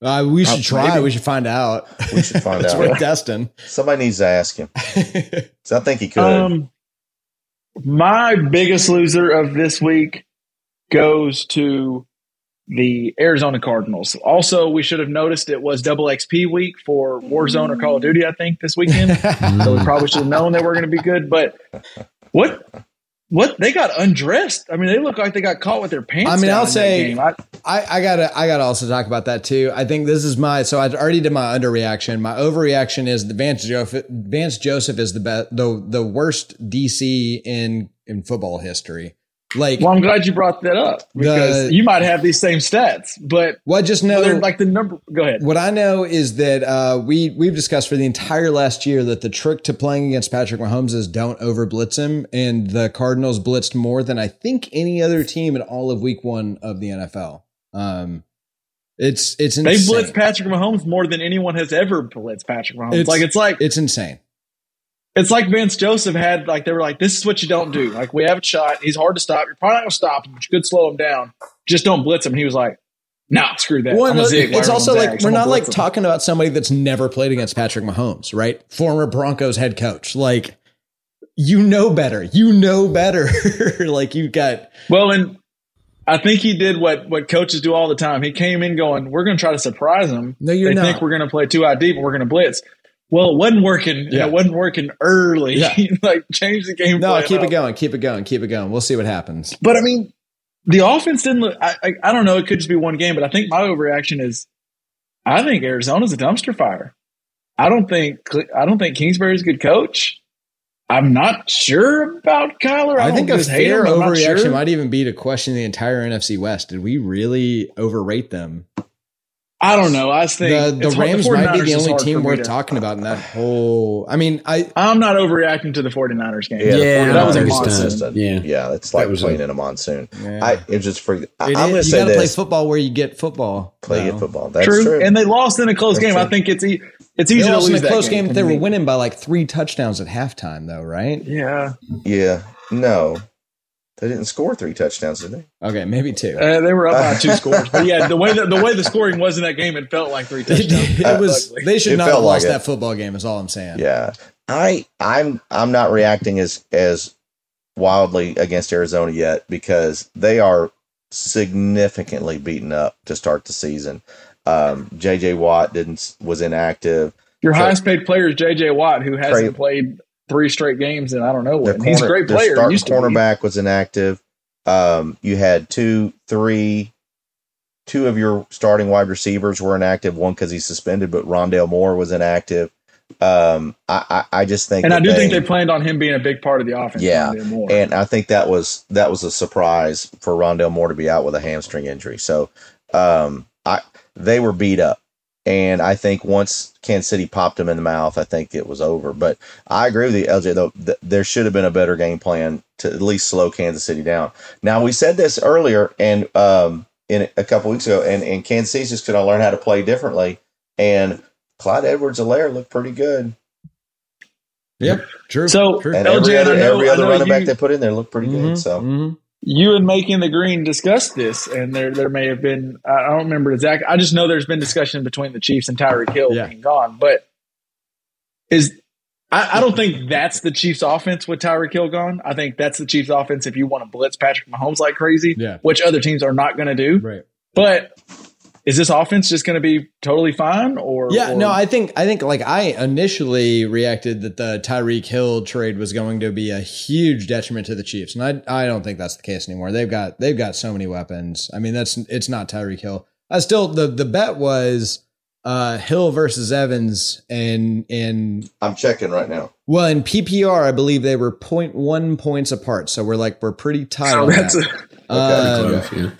Uh, we should Uh, try. maybe. We should find out. We should find It's out. worth testing. Somebody needs to ask him. 'Cause I think he could. Um, my biggest loser of this week goes to the Arizona Cardinals. Also, we should have noticed it was double XP week for Warzone or Call of Duty. I think this weekend. so we probably should have known they were going to be good. But what what they got undressed? I mean, they look like they got caught with their pants. I mean, down I'll say- I, I, I gotta I gotta also talk about that too. I think this is my so I already did my underreaction. My overreaction is the Vance Joseph Vance Joseph is the best the the worst DC in in football history. Like well, I'm glad you brought that up because The- you might have these same stats, but what just know like the number. Go ahead. What I know is that uh, we we've discussed for the entire last year that the trick to playing against Patrick Mahomes is don't over blitz him, and the Cardinals blitzed more than I think any other team in all of Week One of the NFL. Um, it's it's They insane. blitz Patrick Mahomes more than anyone has ever blitzed Patrick Mahomes. It's- like it's like It's insane. It's like Vince Joseph had like they were like, this is what you don't do. Like we have a shot. He's hard to stop. You're probably not gonna stop him, but you could slow him down. Just don't blitz him. And he was like, nah, screw that. Well, I'm a no, it's also like zags. we're not like him. talking about somebody that's never played against Patrick Mahomes, right? Former Broncos head coach. Like you know better. You know better. like you've got Well, and I think he did what what coaches do all the time. He came in going, we're gonna try to surprise them. No, you're they not. think we're gonna play two deep and we're gonna blitz. Well, it wasn't working. Yeah. It wasn't working early. Yeah. like change the game. no. Keep up. it going. Keep it going. Keep it going. We'll see what happens. But I mean, the offense didn't look. I, I, I don't know. It could just be one game, but I think my overreaction is, I think Arizona's a dumpster fire. I don't think I don't think Kingsbury's a good coach. I'm not sure about Kyler. I, I think a don't just hate fair him. I'm not overreaction sure. might even be to question the entire NFC West. Did we really overrate them? I don't know. I think The, the it's hard- Rams might be the only team worth to- talking uh, about in that whole. I mean, I I'm not overreacting to the 49ers game. Yeah, Yeah, 49ers that was a is monsoon. Yeah. yeah, it's like That was a- playing in a monsoon. Yeah. I it just for I, it I'm going to you say got to play football where you get football. play No. good football. That's true. true. and they lost in a close That's game. I think it's e- it's They easy to lost in lose a that close game. game. They were winning by like three touchdowns at halftime, though, right? Yeah, yeah, no, they didn't score three touchdowns, did they? Okay, maybe two. uh, they were up by two scores. But yeah, the way that the way the scoring was in that game, it felt like three touchdowns. it was. They should It not have lost it. that football game. Is all I'm saying. Yeah, I I'm I'm not reacting as as wildly against Arizona yet because they are significantly beaten up to start the season. Um, J.J. Watt didn't was inactive. Your Trey- highest paid player is J.J. Watt, who hasn't Trey- played three straight games, and I don't know what. He's a great player. starting used cornerback was inactive. Um, you had two, three, two of your starting wide receivers were inactive. One because he's suspended, but Rondale Moore was inactive. Um, I, I, I just think, and I do think they planned on him being a big part of the offense. Yeah, and I think that was that was a surprise for Rondale Moore to be out with a hamstring injury. So, um, I they were beat up, and I think once Kansas City popped him in the mouth, I think it was over. But I agree with you, LJ. Though th- there should have been a better game plan to at least slow Kansas City down. Now we said this earlier, and um, in a couple weeks ago, and and Kansas City's just going to learn how to play differently. And Clyde Edwards-Helaire looked pretty good, Yep. True. So- true. and LJ, every other know- every other know running back they put in there looked pretty Mhm, good. So. mhm. You and Making the Green discussed this, and there there may have been I don't remember exactly. I just know there's been discussion between the Chiefs and Tyreek Hill Yeah. being gone, but is I, I don't think that's the Chiefs' offense with Tyreek Hill gone. I think that's the Chiefs' offense if you want to blitz Patrick Mahomes like crazy, Yeah. which other teams are not going to do. Right. But is this offense just going to be totally fine? Or yeah, or, no, I think I think like I initially reacted that the Tyreek Hill trade was going to be a huge detriment to the Chiefs, and I I don't think that's the case anymore. They've got they've got so many weapons. I mean, that's it's not Tyreek Hill. I still the the bet was uh Hill versus Evans and and I'm checking right now. well in PPR I believe they were 0.1 points apart, so we're like we're pretty tight. So on that's that. a, Um, Close, yeah.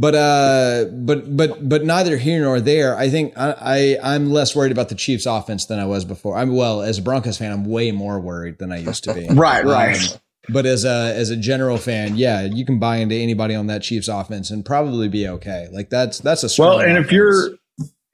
But uh, but but but neither here nor there. I think I, I I'm less worried about the Chiefs' offense than I was before. I'm well as a Broncos fan, I'm way more worried than I used to be. right, Um, right. but as a as a general fan, yeah, you can buy into anybody on that Chiefs offense and probably be okay. Like that's that's a well, and if you're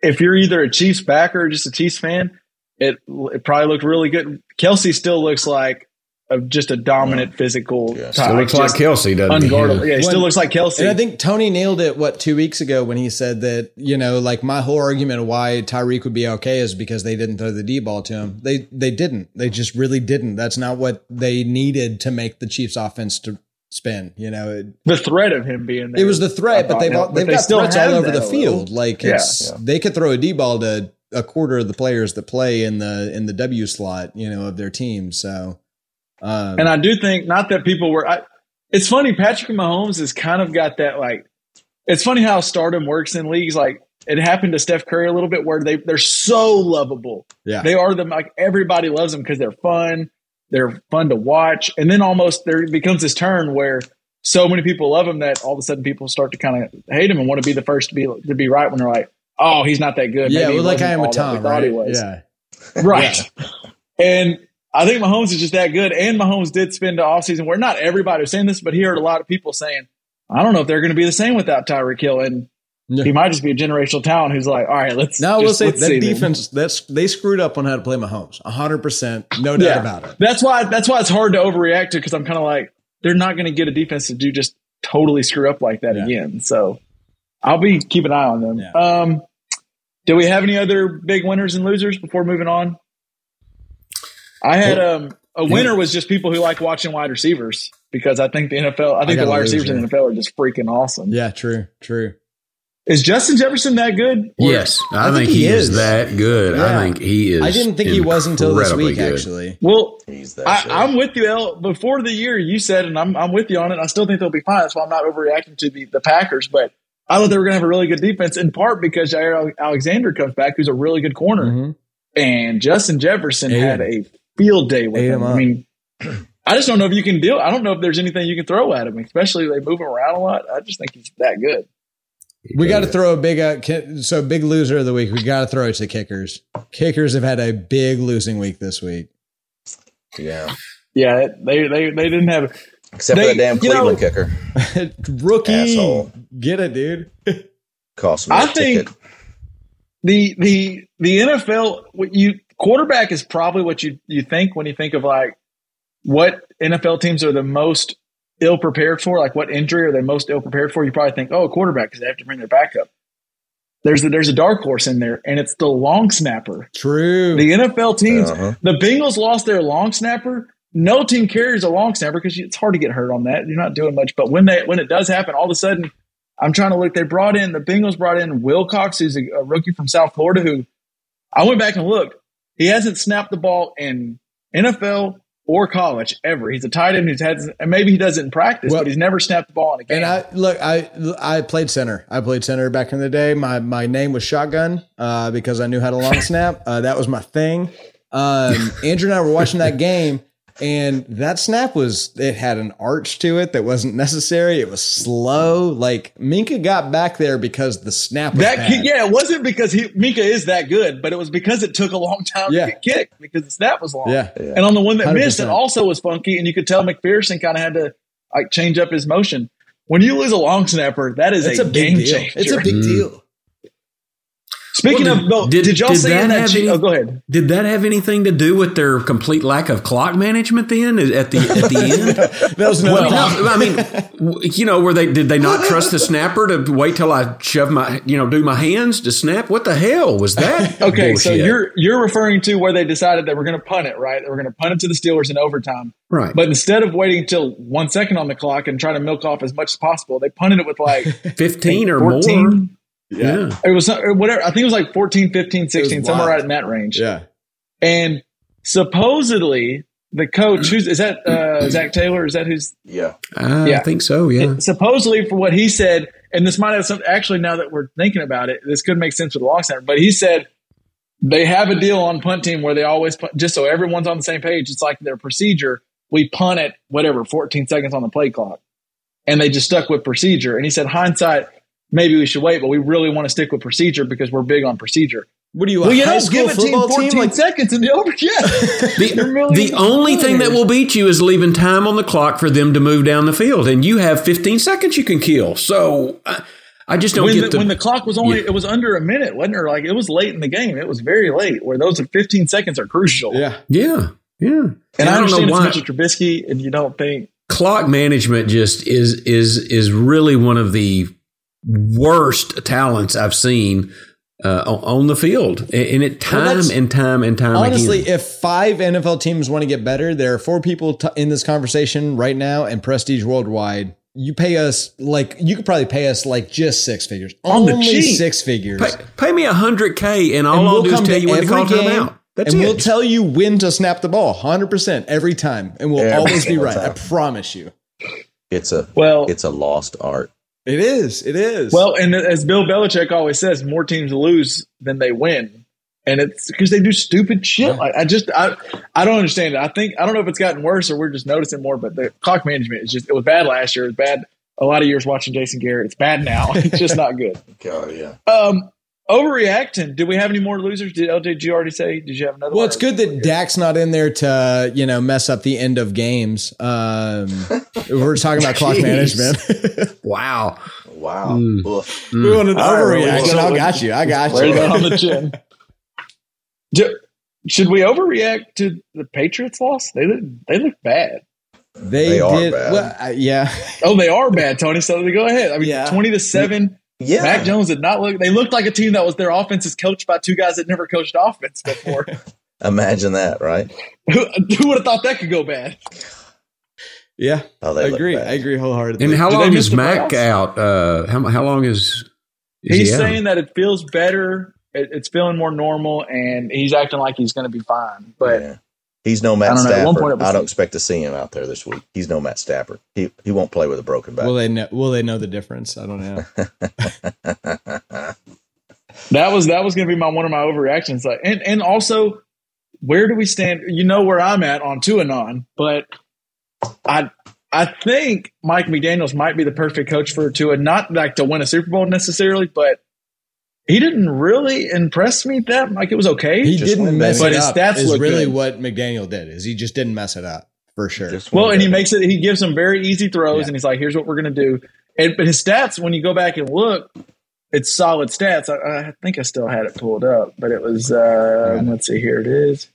if you're either a Chiefs backer or just a Chiefs fan, it it probably looked really good. Kelce still looks like a, just a dominant physical. Yeah, type, Still looks like Kelce, doesn't he? Yeah, he still When- looks like Kelce. And I think Tony nailed it what two weeks ago when he said that you know like my whole argument of why Tyreek would be okay is because they didn't throw the D ball to him. They they didn't. They just really didn't. That's not what they needed to make the Chiefs offense to spin. You know, it, the threat of him being there. it was the I threat, but they've helped. all, they've they got still threats all over the field. little. Like Yeah, it's they could throw a D ball to a quarter of the players that play in the in the W slot. You know, of their team. So. Um, And I do think not that people were. I, it's funny. Patrick Mahomes has kind of got that like. It's funny how stardom works in leagues. Like it happened to Steph Curry a little bit, where they they're so lovable. yeah, They are them. Like everybody loves them because they're fun. They're fun to watch, and then almost there becomes this turn where so many people love him that all of a sudden people start to kind of hate him and want to be the first to be to be right when they're like, oh, he's not that good. yeah, well, like I am with Tom, right? Yeah, Right. And I think Mahomes is just that good. And Mahomes did spend the offseason where not everybody was saying this, but he heard a lot of people saying, I don't know if they're going to be the same without Tyreek Hill. And Yeah. he might just be a generational talent who's like, all right, let's. Now I will say that see then." defense that's they screwed up on how to play Mahomes. hundred percent, no doubt Yeah. about it. That's why. That's why it's hard to overreact to because I'm kind of like they're not going to get a defense to do just totally screw up like that Yeah. again. So I'll be keep an eye on them. Um, do we have any other big winners and losers before moving on? I had um, a winner was just people who like watching wide receivers because I think the NFL. I think got the wide receivers in the NFL are just freaking awesome. Yeah, true, true. Is Justin Jefferson that good? Yes, I, think, he is. that good. Yeah. I think he is. I didn't think he was until this week. good. Actually, Well, He's that. I, I'm with you, El. Before the year, you said, and I'm, I'm with you on it. I still think they'll be fine. That's why I'm not overreacting to the, the Packers. But I thought they were going to have a really good defense, in part because Jaire Alexander comes back, who's a really good corner, Mhm. and Justin Jefferson Ate had a field day with Ate him. him I mean, I just don't know if you can deal. I don't know if there's anything you can throw at him, especially they move around a lot. I just think he's that good. we got to throw a big uh, ki- so big loser of the week. We got to throw it to kickers. Kickers have had a big losing week this week. yeah. Yeah, they they they didn't have. Except They- for that damn you know- Cleveland kicker. Rookie, Asshole. get it, dude. Cost me I a think ticket. the the the NFL what you quarterback is probably what you you think when you think of like what NFL teams are the most ill prepared for, like what injury are they most ill prepared for? You probably think, oh, quarterback because they have to bring their backup. There's a, there's a dark horse in there, and it's the long snapper. True. The NFL teams, Uh-huh. the Bengals lost their long snapper. No team carries a long snapper because it's hard to get hurt on that. You're not doing much, but when they when it does happen, all of a sudden, I'm trying to look. They brought in the Bengals brought in Wilcox, who's a, a rookie from South Florida. Who I went back and looked. He hasn't snapped the ball in NFL or college ever. He's a tight end who's had, and maybe he does it in practice, Well- but he's never snapped the ball in a game. And I look, I I played center. I played center back in the day. My my name was shotgun uh, because I knew how to long snap. Uh, that was my thing. Um, Andrew and I were watching that game, and that snap was it had an arch to it that wasn't necessary. It was slow. Like Minka got back there because the snap was that bad. kick, yeah, it wasn't because he, Mika is that good, but it was because it took a long time Yeah. to get kicked because the snap was long. Yeah. Yeah. And on the one that missed, it also was funky, and you could tell McPherson kind of had to like change up his motion. When you lose a long snapper, that is It's a, a big game deal. changer. It's a big Mm. deal. Speaking Well, of, no, did- did, y'all did see that that? any- oh, go ahead. Did that have anything to do with their complete lack of clock management? Then at the at the end. That was no. Well, no, I mean, you know, were they did they not trust the snapper to wait till I shove my you know do my hands to snap? What the hell was that? Okay, so you're you're referring to where they decided they were going to punt it, right? They were going to punt it to the Steelers in overtime. right, But instead of waiting until one second on the clock and trying to milk off as much as possible, they punted it with like fifteen or 14. more. Yeah. It was uh, whatever. I think it was like 14, 15, 16, somewhere wild. right in that range. Yeah. And supposedly the coach, who's is that uh, Zac Taylor? Is that who's Yeah. I Yeah. think so. Yeah. supposedly for what he said, and this might have some actually now that we're thinking about it, this could make sense for the long center, but he said they have a deal on punt team where they always punt, just so everyone's on the same page. It's like their procedure. We punt at whatever, 14 seconds on the play clock. And they just stuck with procedure. And he said, hindsight, maybe we should wait, but we really want to stick with procedure because we're big on procedure. What do you, a Well, you high know, school give a team football 14 team? Like, seconds in the over. Yeah. The, the only thing that will beat you is leaving time on the clock for them to move down the field, and you have 15 seconds you can kill. So I, I just don't when get the, the, when the clock was only Yeah. it was under a minute, wasn't it? Like it was late in the game. It was very late. Where those 15 seconds are crucial. yeah. yeah, yeah. And, And, I, I don't know understand why Mitchell Trubisky, and you don't think clock management just is is is really one of the worst talents I've seen uh, on, on the field, and and it time that's- and time and time Honestly, again. if five NFL teams want to get better, there are four people t- in this conversation right now, and Prestige Worldwide. You pay us like you could probably pay us like just six figures, On the only cheap. six figures. Pay, pay me a hundred k, and all and I'll we'll do is tell to you when to every call game, timeout. That's and it. we'll tell you when to snap the ball, hundred percent every time, and we'll Every always be single right. I promise you. It's a well, it's a lost art. It is. It is. well, and as Bill Belichick always says, more teams lose than they win, and it's because they do stupid shit. Like I just I I don't understand it. I think I don't know if it's gotten worse or we're just noticing more, but the clock management is just it was bad last year. It was bad a lot of years watching Jason Garrett. It's bad now. It's just not good. God, yeah. Um, overreacting. Did we have any more losers? Did LJ? Did you already say? Did you have another? Well, it's good that Dak's not in there to you know mess up the end of games. Um, we're talking about clock management. wow. Wow. Mm. Oof. we want an All right, overreaction. well, I got you. I got you. down on the chin. Do, should we overreact to the Patriots loss? They look they look bad. They, They are did. bad. Well, uh, yeah. Oh, they are bad, Tony. So go ahead. I mean, Yeah. twenty to seven. Yeah. Mac Jones did not look. They looked like a team that was their offense is coached by two guys that never coached offense before. Imagine that, right? who, who would have thought that could go bad? Yeah. Oh, I agree. bad. I agree wholeheartedly. And how Did long is Mac playoffs? out? Uh, how how long is, is He's he out? saying that it feels better. It, it's feeling more normal, and he's acting like he's going to be fine. But Yeah. He's no Matt I don't know. At one point Stafford. it was- I don't expect to see him out there this week. He's no Matt Stafford. He he won't play with a broken back. will they know? Will they know the difference? I don't know. That was that was going to be my one of my overreactions. Like, and and also, where do we stand? You know where I'm at on two and on, but I I think Mike McDaniel's might be the perfect coach for Tua. Not like to win a Super Bowl necessarily, but he didn't really impress me. That like it was okay. He Just didn't mess baby. it But his up. stats is really good. what McDaniel did. Is he just didn't mess it up for sure. Just well, and he makes it. He gives some very easy throws, Yeah. and he's like, "Here's what we're going to do." And but his stats, when you go back and look, it's solid stats. I, I think I still had it pulled up, but it was. Uh, it. let's see, here it is.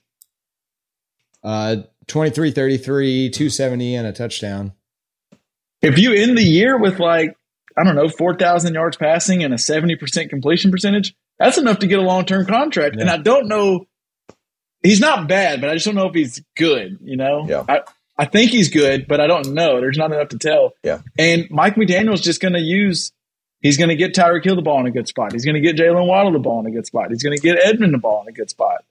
Uh, 23 33, 270, and a touchdown. if you end the year with like I don't know four thousand yards passing and a seventy percent completion percentage, that's enough to get a long term contract. And I don't know, he's not bad, but I just don't know if he's good. You know, Yeah. I I think he's good, but I don't know. There's not enough to tell. Yeah. And Mike McDaniel's just going to use. He's going to get Tyreek Hill the ball in a good spot. He's going to get Jaylen Waddle the ball in a good spot. He's going to get Edmund the ball in a good spot.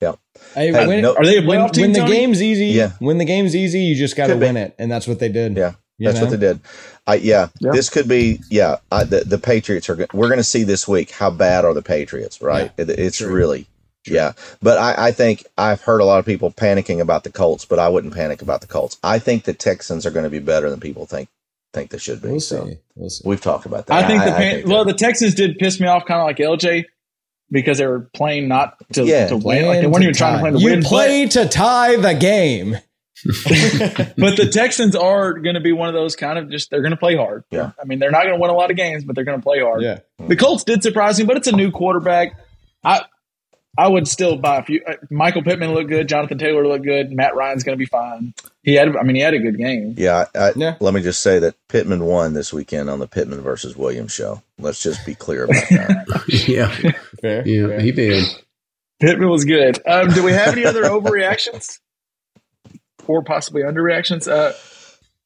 Yeah. Hey, when, no- Are they a when, playoff team? when the Tony? game's easy, Yeah. when the game's easy, you just got to Could be. win it, and that's what they did. Yeah. You That's know? what they did. I yeah, Yeah. This could be yeah. I, the the Patriots are. go- We're going to see this week how bad are the Patriots, right? It, it's True. really yeah. But I, I think I've heard a lot of people panicking about the Colts, but I wouldn't panic about the Colts. I think the Texans are going to be better than people think think they should be. We'll so we'll see. we've talked about that. I think the pan- think well, the Texans did piss me off, kind of like LJ, because they were playing not to, Yeah. to win. Like they weren't even trying to play to you win. play to tie the game. But, but the Texans are going to be one of those kind of just they're going to play hard. Yeah. I mean, they're not going to win a lot of games, but they're going to play hard. Yeah. The Colts did surprise me, but it's a new quarterback. I I would still buy a few. Uh, Michael Pittman looked good. Jonathan Taylor looked good. Matt Ryan's going to be fine. He had. I mean, he had a good game. Yeah, I, I, Yeah. Let me just say that Pittman won this weekend on the Pittman versus Williams show. Let's just be clear about that. yeah, Fair. yeah, fair. he did. Pittman was good. Um, do we have any other overreactions or possibly underreactions? Uh,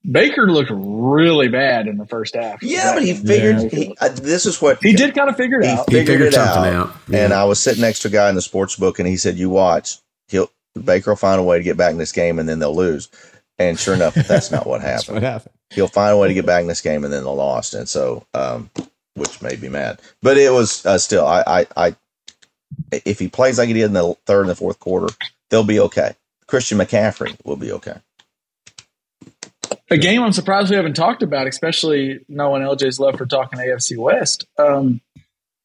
Baker looked really bad in the first half. Yeah, but he figured Yeah. he, uh, this is what He did kind of figure it he out. figured, figured it something out. out. Yeah. And I was sitting next to a guy in the sports book, and he said, "You watch, he'll Baker will find a way to get back in this game, and then they'll lose." And sure enough, that's not what That's what happened. happened. He'll find a way to get back in this game, and then they lost, and so, um, which made me mad. But it was uh, still, I, I, I, if he plays like he did in the third and the fourth quarter, they'll be okay. Christian McCaffrey will be okay. a game I'm surprised we haven't talked about, especially knowing LJ's love for talking AFC West. Um,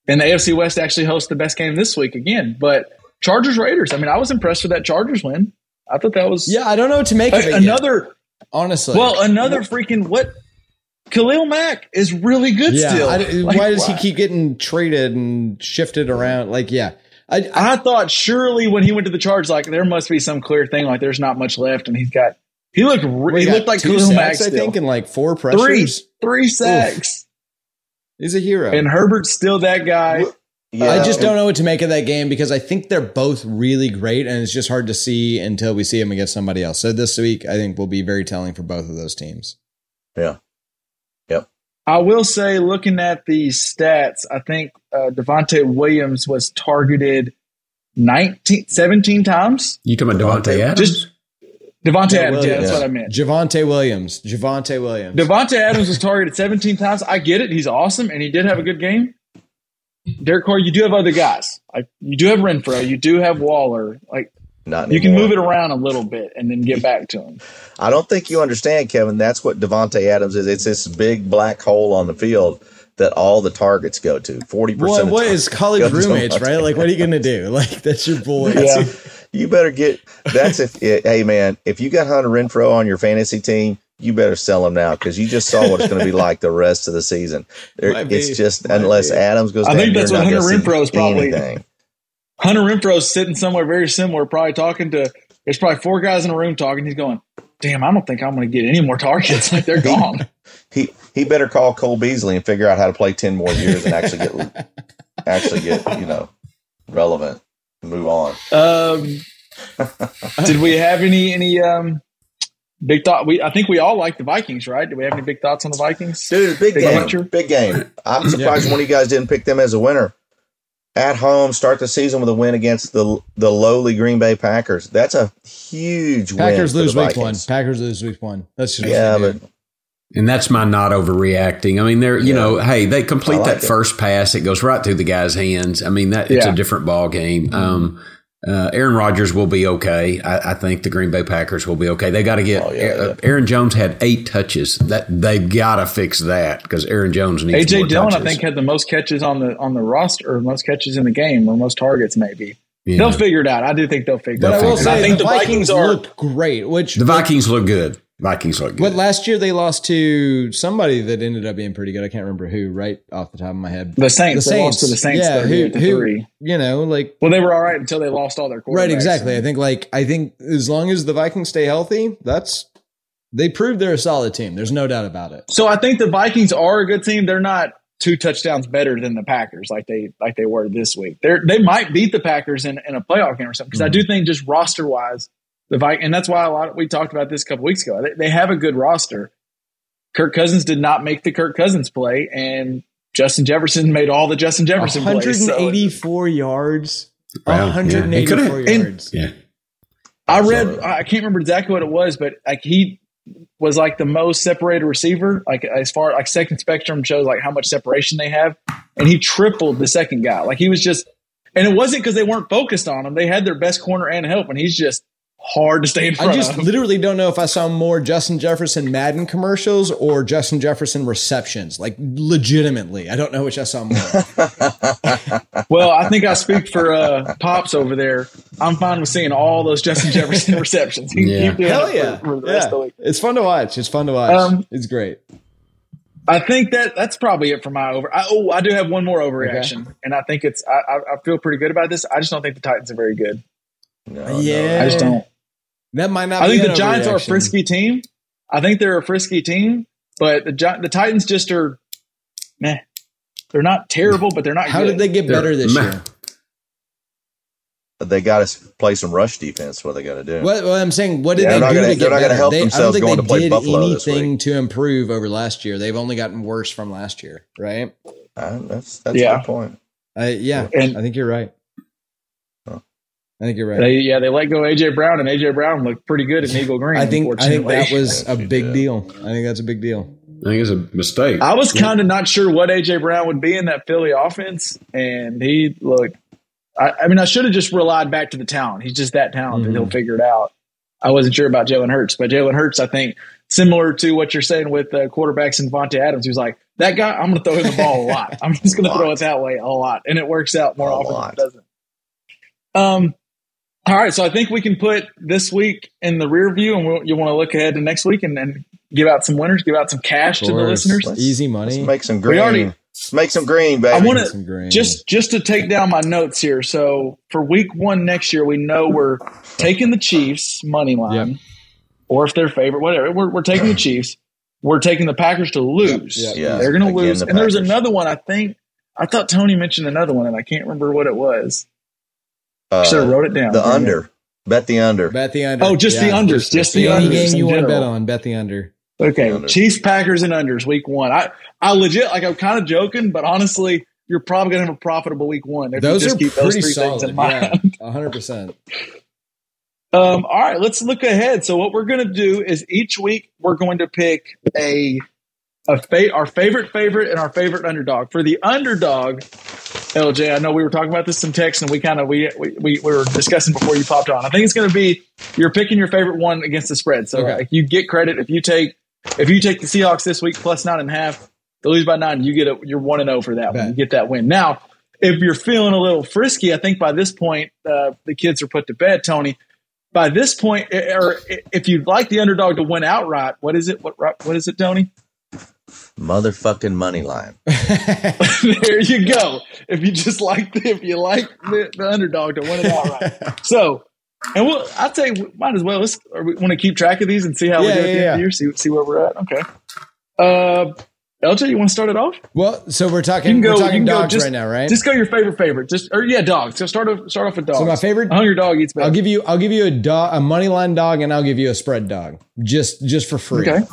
and the AFC West actually hosts the best game this week again. But Chargers Raiders. I mean, I was impressed with that Chargers win. I thought that was Yeah, I don't know what to make of it. a- yet, another. honestly. Well, another freaking what? Khalil Mack is really good yeah. still. I- Like, why does he keep getting traded and shifted around? Like, yeah, I, I I thought surely when he went to the charge, like there must be some clear thing. Like there's not much left, and he's got. He looked. re- He got looked like two Khalil Mack sacks, I think, and like four pressures. three three sacks, He's a hero. and Herbert's still that guy. Yeah, uh, I just don't know what to make of that game because I think they're both really great, and it's just hard to see until we see them against somebody else. So this week, I think will be very telling for both of those teams. Yeah, I will say, looking at the stats, I think uh, Devontae Williams was targeted 19, 17 times. You talking about Davante Adams? Just Devontae Yeah, Adams, yeah, that's Williams. what I meant. Javonte Williams, Javonte Williams. Davante Adams was targeted 17 times. I get it. He's awesome, and he did have a good game. Derek Carr, you do have other guys. Like you do have Renfrow, you do have Waller. Like not you can move it around a little bit and then get back to him. I don't think you understand, Kevin. That's what Davante Adams is. It's this big black hole on the field that all the targets go to. Forty what, percent. what is college roommates, right? Like, what are you going to do? Like, that's your boy. Yeah. You better get. That's if. hey man, if you got Hunter Renfrow on your fantasy team, you better sell him now because you just saw what it's going to be like the rest of the season. There, Might be. it's just unless be. Adams goes. I down, think that's what Hunter gonna see Renfrow is probably- anything. Hunter Renfrow's sitting somewhere very similar, probably talking to. There's probably four guys in a room talking. He's going, "Damn, I don't think I'm going to get any more targets. Like they're gone." He he better call Cole Beasley and figure out how to play ten more years and actually get actually get you know relevant. Move on. Um, did we have any any um, big thought? We I think we all like the Vikings, right? Do we have any big thoughts on the Vikings? Dude, big Big game. picture. Big game. I'm surprised one of you guys didn't pick them as a winner. At home, start the season with a win against the the lowly Green Bay Packers. That's a huge win. Packers lose week one. Packers lose week one. That's just Yeah, but. And that's my not overreacting. I mean, they're you Yeah. know, hey, they complete like that it. first pass, it goes right through the guy's hands. I mean, that it's Yeah. a different ball game. Um, uh, Aaron Rodgers will be okay. I, I think the Green Bay Packers will be okay. They got to get. Oh, yeah, uh, yeah. Aaron Jones had eight touches. That they've got to fix that because Aaron Jones needs AJ more Dillon, I think, had the most catches on the on the roster, or most catches in the game, or most targets, maybe. Yeah. They'll figure it out. I do think they'll figure They'll it out. But I will it say I think the the Vikings are. looked great. Which the Vikings look good. Vikings look good. But last year they lost to somebody that ended up being pretty good. I can't remember who, right off the top of my head. The Saints. The They lost to the Saints yeah. Who, 38 to who, three. you know, like Well, they were all right until they lost all their quarterbacks. right, exactly. I think like I think as long as the Vikings stay healthy, that's they proved they're a solid team. There's no doubt about it. So I think the Vikings are a good team. They're not two touchdowns better than the Packers like they like they were this week. They they might beat the Packers in, in a playoff game or something because I mm-hmm. do think just roster wise the Vikings and that's why a lot we talked about this a couple weeks ago. They, they have a good roster. Kirk Cousins did not make the Kirk Cousins play, and Justin Jefferson made all the Justin Jefferson plays. So 184 yards. Wow, 184 He could've- yards. yeah. I read Absolutely. I can't remember exactly what it was, but like he was like the most separated receiver, like as far like second spectrum shows like how much separation they have, and he tripled the second guy. Like he was just, and it wasn't because they weren't focused on him; they had their best corner and help, and he's just hard to stay in front I just of. literally don't know if I saw more Justin Jefferson Madden commercials or Justin Jefferson receptions. Like legitimately, I don't know which I saw more. Well, I think I speak for uh, pops over there. I'm fine with seeing all those Justin Jefferson receptions. Yeah. Hell yeah, for, for the rest of the yeah. week. It's fun to watch. It's fun to watch. Um, it's great. I think that that's probably it for my over. I, oh, I do have one more overreaction, and I think it's. I, I, I feel pretty good about this. I just don't think the Titans are very good. No, Yeah. I just don't. That might not. I be think the Giants are a frisky team. I think they're a frisky team, but the the Titans just are. Meh. They're not terrible, but they're not. How good. did they get They're- better this meh. year? they got to play some rush defense. What they got to do? What, what I'm saying, what did Yeah, they do gonna- to they're get not gonna better? help They- I don't themselves think going they to play did Buffalo this anything week. to improve over last year. They've only gotten worse from last year, right? Uh, that's that's Yeah. a good point. Uh, yeah, And- I think you're right. Huh. I think you're right. They, yeah, they let go AJ Brown, and AJ Brown looked pretty good in Eagle Green. I think I think that was a big you deal. I think that's a big deal. I think it's a mistake. I was kind of not sure what AJ Brown would be in that Philly offense, and he looked. I, I mean, I should have just relied back to the talent. He's just that talented; Mhm. he'll figure it out. I wasn't sure about Jalen Hurts, but Jalen Hurts, I think, similar to what you're saying with uh, quarterbacks and Vontae Adams, he was like, "That guy, I'm going to throw him the ball a lot. I'm just going to throw it that way a lot," and it works out more A often lot. than it doesn't. Um. All right, so I think we can put this week in the rear view, and we'll, you want to look ahead to next week and, and give out some winners, give out some cash to the Course. listeners. Easy Let's money. make some green. We green. already- Let's make some green, baby. I want to just just to take down my notes here. So for week one next year, we know we're taking the Chiefs money line, or if they're favorite, whatever. We're, we're taking the Chiefs. We're taking the Packers to lose. Yep. Yeah, they're going to lose. the and there was another one. I think I thought Tony mentioned another one, and I can't remember what it was. Uh, Should have wrote it down. the Damn it. under. Bet the under. bet the under. Oh, just the unders, Just, just the any unders game you want to bet on, bet the under. Okay, The under. Chiefs, Packers, and unders week one. I I legit like I'm kind of joking, but honestly, you're probably going to have a profitable week one if Those you are just keep those pretty three things in mind. Yeah, hundred percent. Um, all right, let's look ahead. So what we're going to do is each week we're going to pick a a fa- our favorite favorite and our favorite underdog. For the underdog, LJ, I know we were talking about this in text and we kind of we, we we we were discussing before you popped on. I think it's going to be you're picking your favorite one against the spread. So like, you get credit if you take if you take the Seahawks this week plus nine and a half, they lose by nine, you get a you're one and zero for that Bet. one. You get that win. Now, if you're feeling a little frisky, I think by this point uh, the kids are put to bed. Tony, by this point, eh, or if you'd like the underdog to win outright, what is it? What what is it, Tony? Motherfucking money line. there you go. If you just like the, if you like the, the underdog to win it outright, so and we'll I'd say we might as well. Let's or we want to keep track of these and see how we Yeah, do at the yeah, end of the year. See see where we're at. Okay. Uh, LJ, you want to start it off? Well, so we're talking go. we're talking dogs Just, right now, right? Just go your favorite favorite. Just or yeah, dogs. So start off start off with dogs. so my favorite A hungry dog eats better. I'll give you I'll give you a dog a money line dog and I'll give you a spread dog. Just just for free. okay.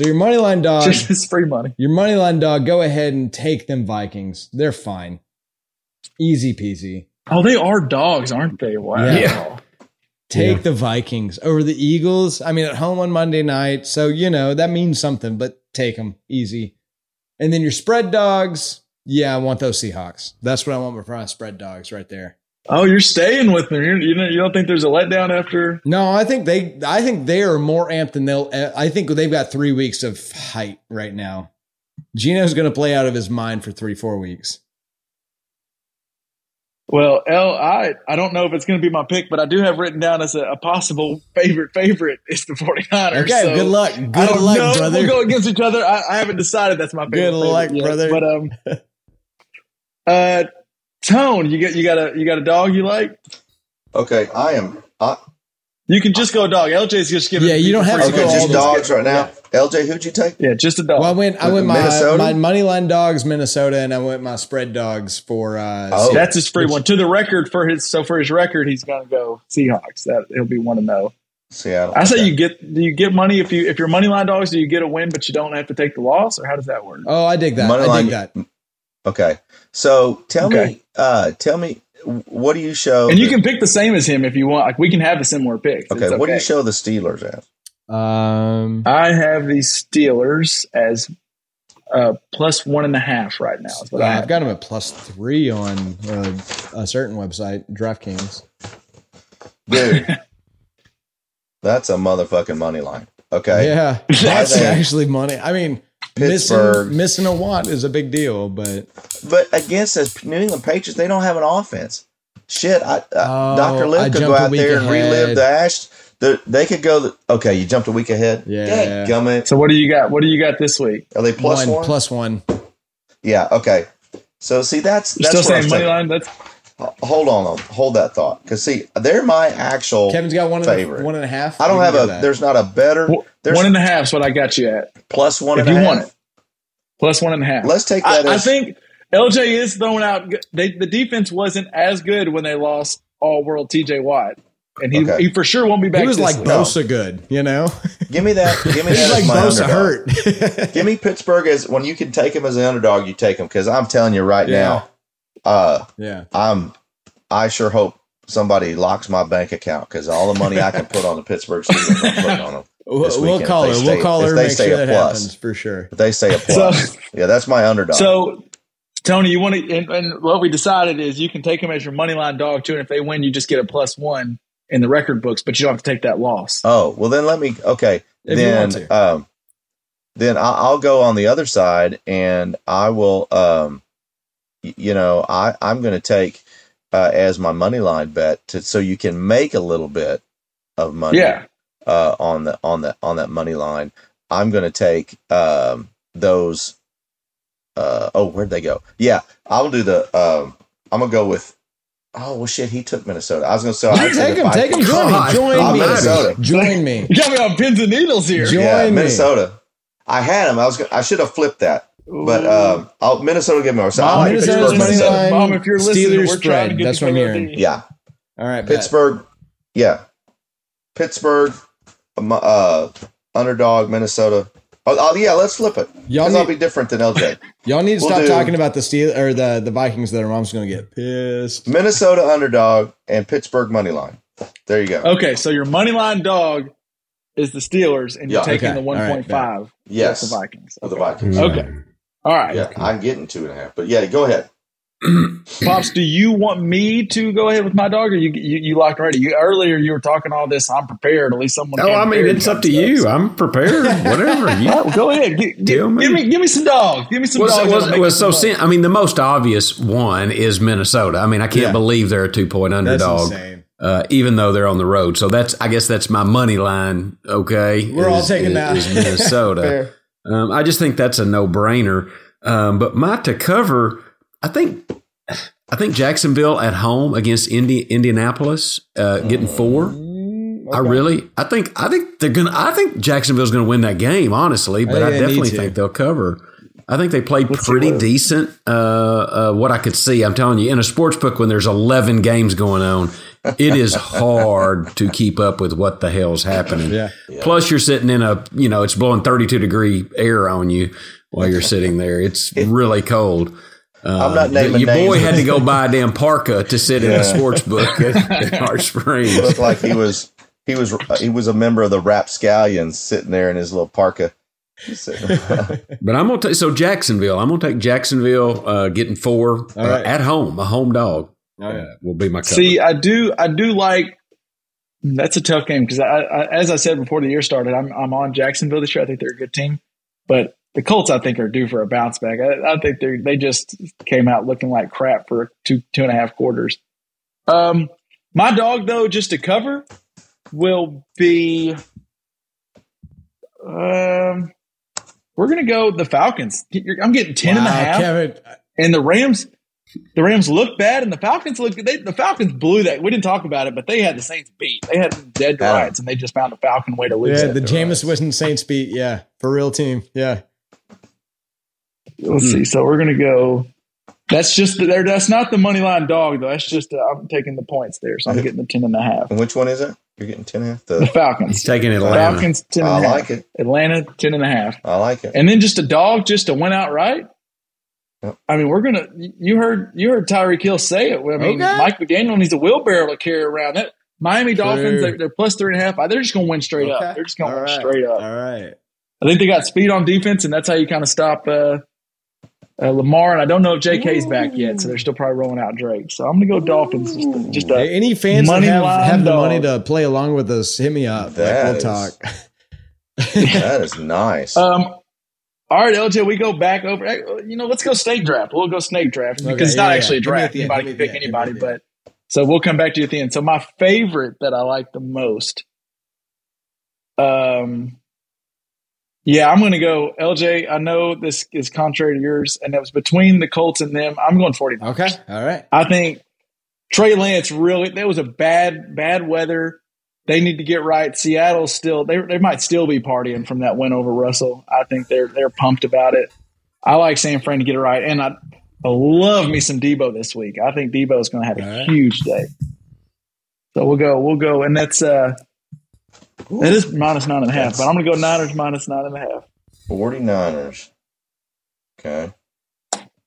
So your money line dog Just it's free money. your money line dog, go ahead and take them Vikings. They're fine. Easy peasy. Oh, they are dogs, aren't they? Wow. Yeah. Take the Vikings over the Eagles. I mean, at home on Monday night. So, you know, that means something, but take them easy. And then your spread dogs. Yeah, I want those Seahawks. That's what I want for my spread dogs right there. Oh, you're staying with them. You're, you don't, you don't think there's a letdown after? No, I think they, I think they are more amped than they'll, I think they've got three weeks of height right now. Geno's going to play out of his mind for three, four weeks. Well, L, I, I don't know if it's going to be my pick, but I do have written down as a, a possible favorite favorite is the 49ers. Okay, so good luck. Good luck, know. brother. We'll go against each other. I, I haven't decided that's my favorite. Good luck, favorite yet. brother. But um, uh, Tone, you got you got a you got a dog you like? Okay, I am. I, You can just go dog. LJ's just giving. Yeah, you don't have to okay, go just the- dogs right now. LJ, who'd you take? Yeah, just a dog. Well, I went. I went my Minnesota? my money line dogs Minnesota, and I went my spread dogs for. Uh, Oh. that's his free one. To the record for his so for his record, he's going to go Seahawks. That he'll be one to know. Seattle. I say you get do you get money if you if you're money line dogs? Do you get a win, but you don't have to take the loss, or how does that work? oh, I dig that. Money I line- dig that. Okay, so tell Okay. me, uh, tell me, what do you show? And you the- can pick the same as him if you want. Like we can have a similar pick. Okay, what do you show the Steelers as? Um, I have the Steelers as uh, plus one and a half right now. Is what I I've got them at plus three on uh, a certain website, DraftKings. Dude, that's a motherfucking money line. Okay, Yeah, that's actually money. I mean, Pittsburgh. missing missing a watt is a big deal, but but against the New England Patriots, they don't have an offense. Shit, I, uh, Oh, Doctor I Liv could go out week there and ahead. relive the Ash. The, they could go. The, okay, you jumped a week ahead. Yeah. gummit. So what do you got? What do you got this week? Are they plus one, one? plus one. Yeah. Okay. So see, that's You're that's still what I'm saying money line? That's Hold on, hold that thought, because see, they're my actual. Kevin's got one and, a, favorite. one and a half. I don't have a. that. There's not a better. There's one and a half is what I got you at. plus one If and a you half. want it, plus one and a half. Let's take that I, I think LJ is throwing out. They, the defense wasn't as good when they lost All World T.J. Watt, and he Okay. he for sure won't be back. He was this like week. Bosa good, you know? Give me that. Give me He's that. like my Bosa underdog. hurt. Give me Pittsburgh as when you can take him as an underdog, you take him because I'm telling you right Yeah. now, uh, yeah. I'm I sure hope somebody locks my bank account because all the money I can put on the Pittsburgh Steelers, I'm putting on them. We'll, This we'll weekend, call if her. they We'll call her. they Make stay sure a that plus. happens for sure. If they say a plus, yeah, that's my underdog. So, Tony, you want to, and, and what we decided is you can take them as your money line dog too, and if they win, you just get a plus one in the record books, but you don't have to take that loss. oh well, then let me. Okay, If you then want to. um, then I- I'll go on the other side, and I will. Um, y- you know, I I'm going to take uh, as my money line bet to so you can make a little bit of money. Yeah, uh, on the on that on that money line. I'm going to take um, those. Uh, oh, where'd they go? Yeah, I'll do the. Um, I'm gonna go with. Oh well, shit. He took Minnesota. I was gonna say. You I'd say take the him. Take him. Vikings. Join me. Join oh, me. Minnesota. Join me. you got me on pins and needles here. Join Yeah, me. Minnesota. I had him. I was. Gonna, I should have flipped that, but um, I'll Minnesota give me more. So I Mom, like if you're Minnesota's Pittsburgh, money listening- Minnesota. line. Mom, if you're listening, Steelers we're trying to spread. get That's you what I'm covered. hearing. Yeah, All right. bet. Pittsburgh. Yeah, Pittsburgh. um, Uh, underdog Minnesota. Oh, oh, yeah, let's flip it. Y'all Because I'll need- be different than LJ. Y'all need to We'll stop do- talking about the Steel or the the Vikings. That our mom's going to get pissed. Minnesota underdog and Pittsburgh money line. There you go. Okay, so your money line dog is the Steelers, and you're Yeah. taking Okay. the All right, 1.5. Yes. the Vikings. For the Okay. Vikings. Okay. All right. Yeah, I'm getting two and a half. But yeah, go ahead. Pops, do you want me to go ahead with my dog, or you you, you locked already? You earlier you were talking all this. I'm prepared. At least someone. Oh, I mean, it's up to kind you. stuff. I'm prepared. Whatever. You, All right, go ahead. Gi- gi- Tell me. give me give me some dogs. Give me some well, dogs. so, well, well, so some sin- I mean, the most obvious one is Minnesota. I mean, I can't Yeah. believe they're a two point underdog, uh, even though they're on the road. So that's, I guess, that's my money line. Okay, We're all taking is- that. is Minnesota. Um, I just think that's a no brainer. Um, but my to cover, I think, I think Jacksonville at home against Indi- Indianapolis, uh, getting four. I really, I think, I think they're gonna. I think Jacksonville's gonna win that game, honestly. But think I, definitely think they'll cover. I think they played Let's pretty decent. Uh, uh, what I could see, I'm telling you, in a sports book when there's 11 games going on, it is hard to keep up with what the hell's happening. Yeah. Plus, you're sitting in a, you know, it's blowing 32 degree air on you while you're sitting there. It's really cold. I'm not naming Your names. boy had to go buy a damn parka to sit in Yeah. a sports book at, at Hart Springs. looked like he was he was he was a member of the Rapscallions sitting there in his little parka. But I'm gonna take so Jacksonville. I'm gonna take Jacksonville uh, getting four uh, right. at home. A home dog Oh, yeah. uh, will be my cover. See, I do, I do like. That's a tough game because, I, I, as I said before the year started, I'm I'm on Jacksonville this year. I think they're a good team, but the Colts I think are due for a bounce back. I, I think they they just came out looking like crap for two two and a half quarters. Um, my dog though, just to cover, will be. Um, we're gonna go the Falcons. I'm getting ten and a half Kevin, and the Rams, the Rams look bad, and the Falcons look. They, the Falcons blew that. We didn't talk about it, but they had the Saints beat. They had them dead to Yeah. rights, and they just found a Falcon way to lose yeah, it. the Jameis Winston Saints beat. Yeah, for real team. Yeah. Let's see. So we're gonna go. That's just the, there. That's not the money line dog though. That's just uh, I'm taking the points there, so I'm getting the ten and a half. and which one is it? You're getting ten and a half. The The, He's Falcons. taking Atlanta. Falcons ten and a I half. like it. Atlanta ten and a half. I like it. and then just a dog just to win outright. Yep. I mean, we're gonna. You heard you heard Tyreek Hill say it. I mean, Okay. Mike McDaniel needs a wheelbarrow to carry around. That Miami Dolphins, they're, they're plus three and a half. They're just gonna win straight Okay. up. They're just gonna All win right. straight up. All right. I think they got speed on defense, and that's how you kind of stop uh, uh, Lamar. And I don't know if J.K.'s back yet, so they're still probably rolling out Drake. So I'm gonna go Dolphins. Just, just a, any fans that have, have the money to play along with us, hit me up. That like, we'll is- talk. that is nice. um. All right, LJ, we go back over. You know, let's go snake draft. We'll go snake draft because Okay, it's yeah, not yeah. actually a Give me at draft. Anybody can pick anybody, Give me at but so we'll come back to you at the end. So my favorite that I like the most, um, yeah, I'm going to go LJ. I know this is contrary to yours, and it was between the Colts and them. I'm going 49. Okay. All right. I think Trey Lance really that was a bad bad weather. They need to get right. Seattle still they they might still be partying from that win over Russell. I think they're they're pumped about it. I like San Fran to get it right, and I, I love me some Deebo this week. I think Deebo is going to have a All right. huge day. So we'll go, we'll go, and that's uh, that is minus nine and a half. But I'm gonna go Niners minus nine and a half. 49ers. Okay.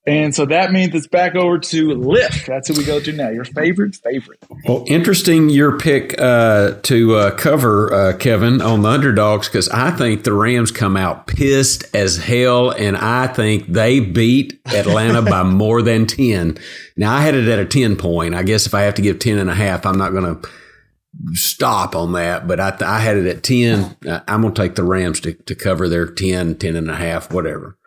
And so that means it's back over to Lift. That's who we go to now. Your favorite, favorite. Well, interesting your pick uh, to uh, cover uh, Kevin on the underdogs because I think the Rams come out pissed as hell, and I think they beat Atlanta by more than ten. Now I had it at a ten point. I guess if I have to give ten and a half, I'm not going to stop on that. But I, I had it at ten. I'm going to take the Rams to, to cover their 10, 10 and a half, whatever.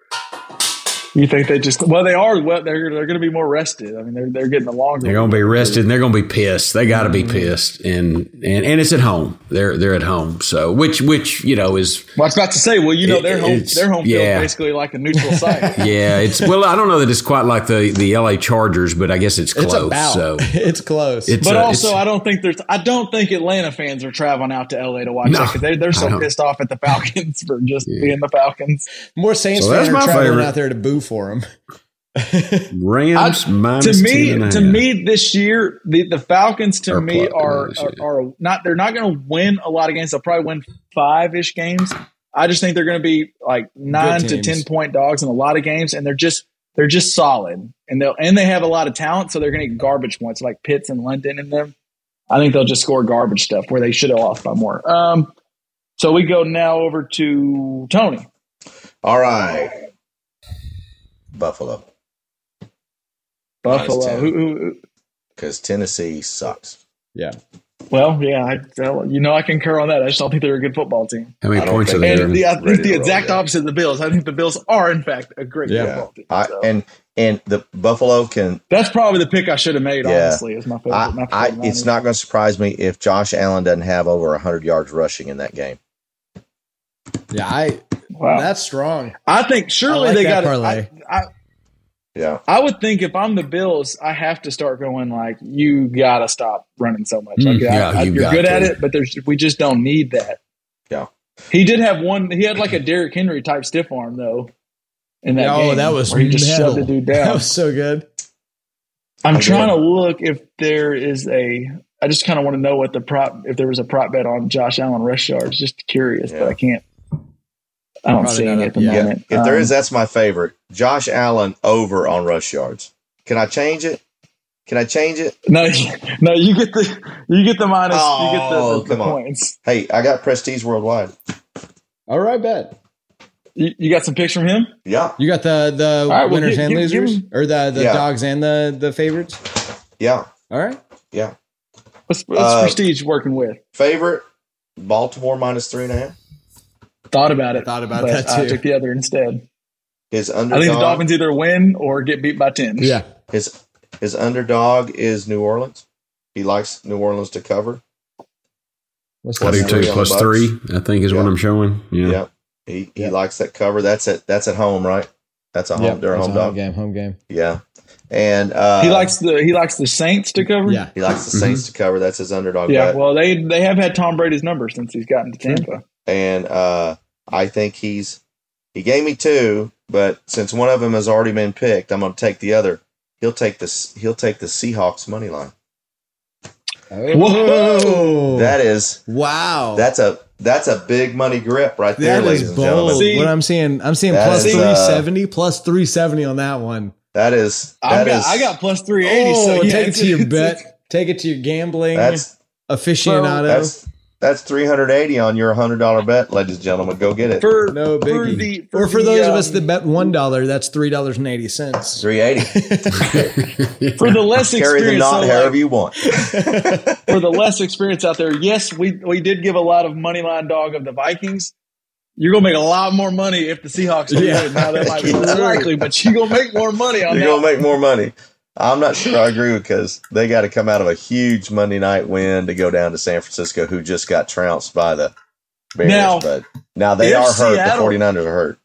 You think they just well they are well they're they're going to be more rested. I mean they're they're getting the longer. They're going to be rested and they're going to be pissed. They got to be pissed and and and it's at home. They're they're at home. So which which you know is Well, I was about to say, well, you know, their home their home field yeah. is basically like a neutral site. yeah. It's well I don't know that it's quite like the the L.A. Chargers, but I guess it's close. It's about. So it's close. it's But uh, also, it's- I don't think there's. I don't think Atlanta fans are traveling out to LA to watch No, it because they, they're so pissed off at the Falcons for just being the Falcons. More Saints So fans are traveling favorite. out there to boo for him. Rams I- minus to me, 10 and a to me, this year the, the Falcons to Or me plus, are, are are not. They're not going to win a lot of games. They'll probably win five ish games. I just think they're going to be like nine to ten point dogs in a lot of games, and they're just they're just solid, and they'll and they have a lot of talent, so they're going to get garbage points like Pitts and London in them. I think they'll just score garbage stuff where they should have lost by more. Um, so we go now over to Tony. All right. Buffalo. Buffalo. Who, who, who- Because Tennessee sucks. Yeah. well, yeah, I, you know I concur on that. I just don't think they're a good football team. How many I don't points are think- there? And the, uh, I think the to roll, exact yeah. opposite of the Bills. I think the Bills are, in fact, a great Yeah. football team. I, So and and the Buffalo can. that's probably the pick I should have made. Yeah. Honestly, is my favorite. I, my I, it's not going to surprise me if Josh Allen doesn't have over hundred yards rushing in that game. Yeah, I Wow. that's strong. I think surely I like they got to. parlay. I, I, Yeah. I would think if I'm the Bills, I have to start going like, you got to stop running so much. Like, Mm, yeah, I, I, you you're good to. at it, but there's we just don't need that. Yeah. He did have one. He had like a Derrick Henry type stiff arm though. In that oh, game, that was where he just metal. shoved the dude down. That was so good. I'm I trying did. to look if there is a. I just kind of want to know what the prop if there was a prop bet on Josh Allen rush yards. Just curious, but I can't. I don't Probably see not any at the. Yeah. moment. If there Um, is, that's my favorite. Josh Allen over on rush yards. Can I change it? Can I change it? no, no, you get the you get the minus. you get the, Oh, the, the come on. points. Hey, I got Prestige Worldwide. All right, bet. You, you got some picks from him. Yeah. You got the the right, well, winners give- and give- give losers, him- or the the Yeah. dogs and the the favorites. Yeah. All right. Yeah. What's, what's Uh, Prestige working with? Favorite Baltimore minus three and a half. Thought about it. Thought about but that I took the other instead. His I think the Dolphins either win or get beat by ten. Yeah. His his underdog is New Orleans. He likes New Orleans to cover. What's What that? do you three plus Bucks. three, I think, is what I'm showing. Yeah. Yeah. He he Yeah. likes that cover. That's at that's at home, right? That's a home. Yep, they're a home a dog. home game. Home game. Yeah. And uh, He likes the he likes the Saints to cover. Yeah. he likes the Saints to cover. That's his underdog. Yeah, bet. well, they they have had Tom Brady's number since he's gotten to Tampa. And uh, I think he's he gave me two, but since one of them has already been picked, I'm going to take the other. He'll take this. He'll take the Seahawks money line. Whoa. That is wow. that's a that's a big money grip right there, that ladies is and bold. gentlemen. See- what I'm seeing, I'm seeing That plus is, uh, 370, plus 370 on that one. That is I that got is- I got plus three eighty. Oh, so yeah, take it to your bet. Take it to your gambling that's aficionado. that's that's 380 on your hundred dollar bet, ladies and gentlemen. Go get it. for no for biggie. the or for the, those of um, us that bet one dollar, that's three dollars and eighty cents. 380. for the less Carry the experience. knot so, however like, you want. for the less experience out there, yes, we we did give a lot of money line dog of the Vikings. You're gonna make a lot more money if the Seahawks are Yeah. good. Now that might be Yeah. unlikely, but you're gonna make more money on You're that. gonna make more money. I'm not sure I agree because they got to come out of a huge Monday night win to go down to San Francisco, who just got trounced by the Bears. Now, but now they are hurt. Seattle- the 49ers are hurt.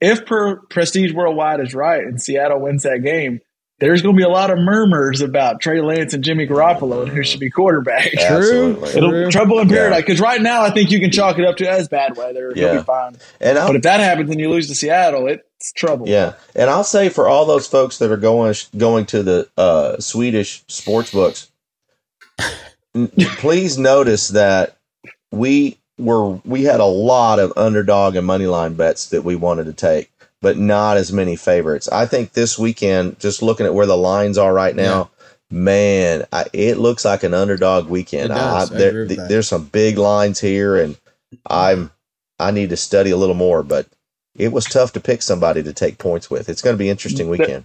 if per Prestige Worldwide is right and Seattle wins that game, there's going to be a lot of murmurs about Trey Lance and Jimmy Garoppolo and who should be quarterback. Absolutely. It'll True. trouble in paradise because right now I think you can chalk it up to as bad weather. He'll be fine. And But I'll, if that happens and you lose to Seattle, it's trouble. yeah, and I'll say for all those folks that are going going to the uh, Swedish sports books, n- please notice that we were we had a lot of underdog and money line bets that we wanted to take, but not as many favorites. I think this weekend, just looking at where the lines are right now, man, I, it looks like an underdog weekend. I, I there, agree with th- that. there's some big lines here, and I'm I need to study a little more, but. It was tough to pick somebody to take points with. It's going to be interesting weekend.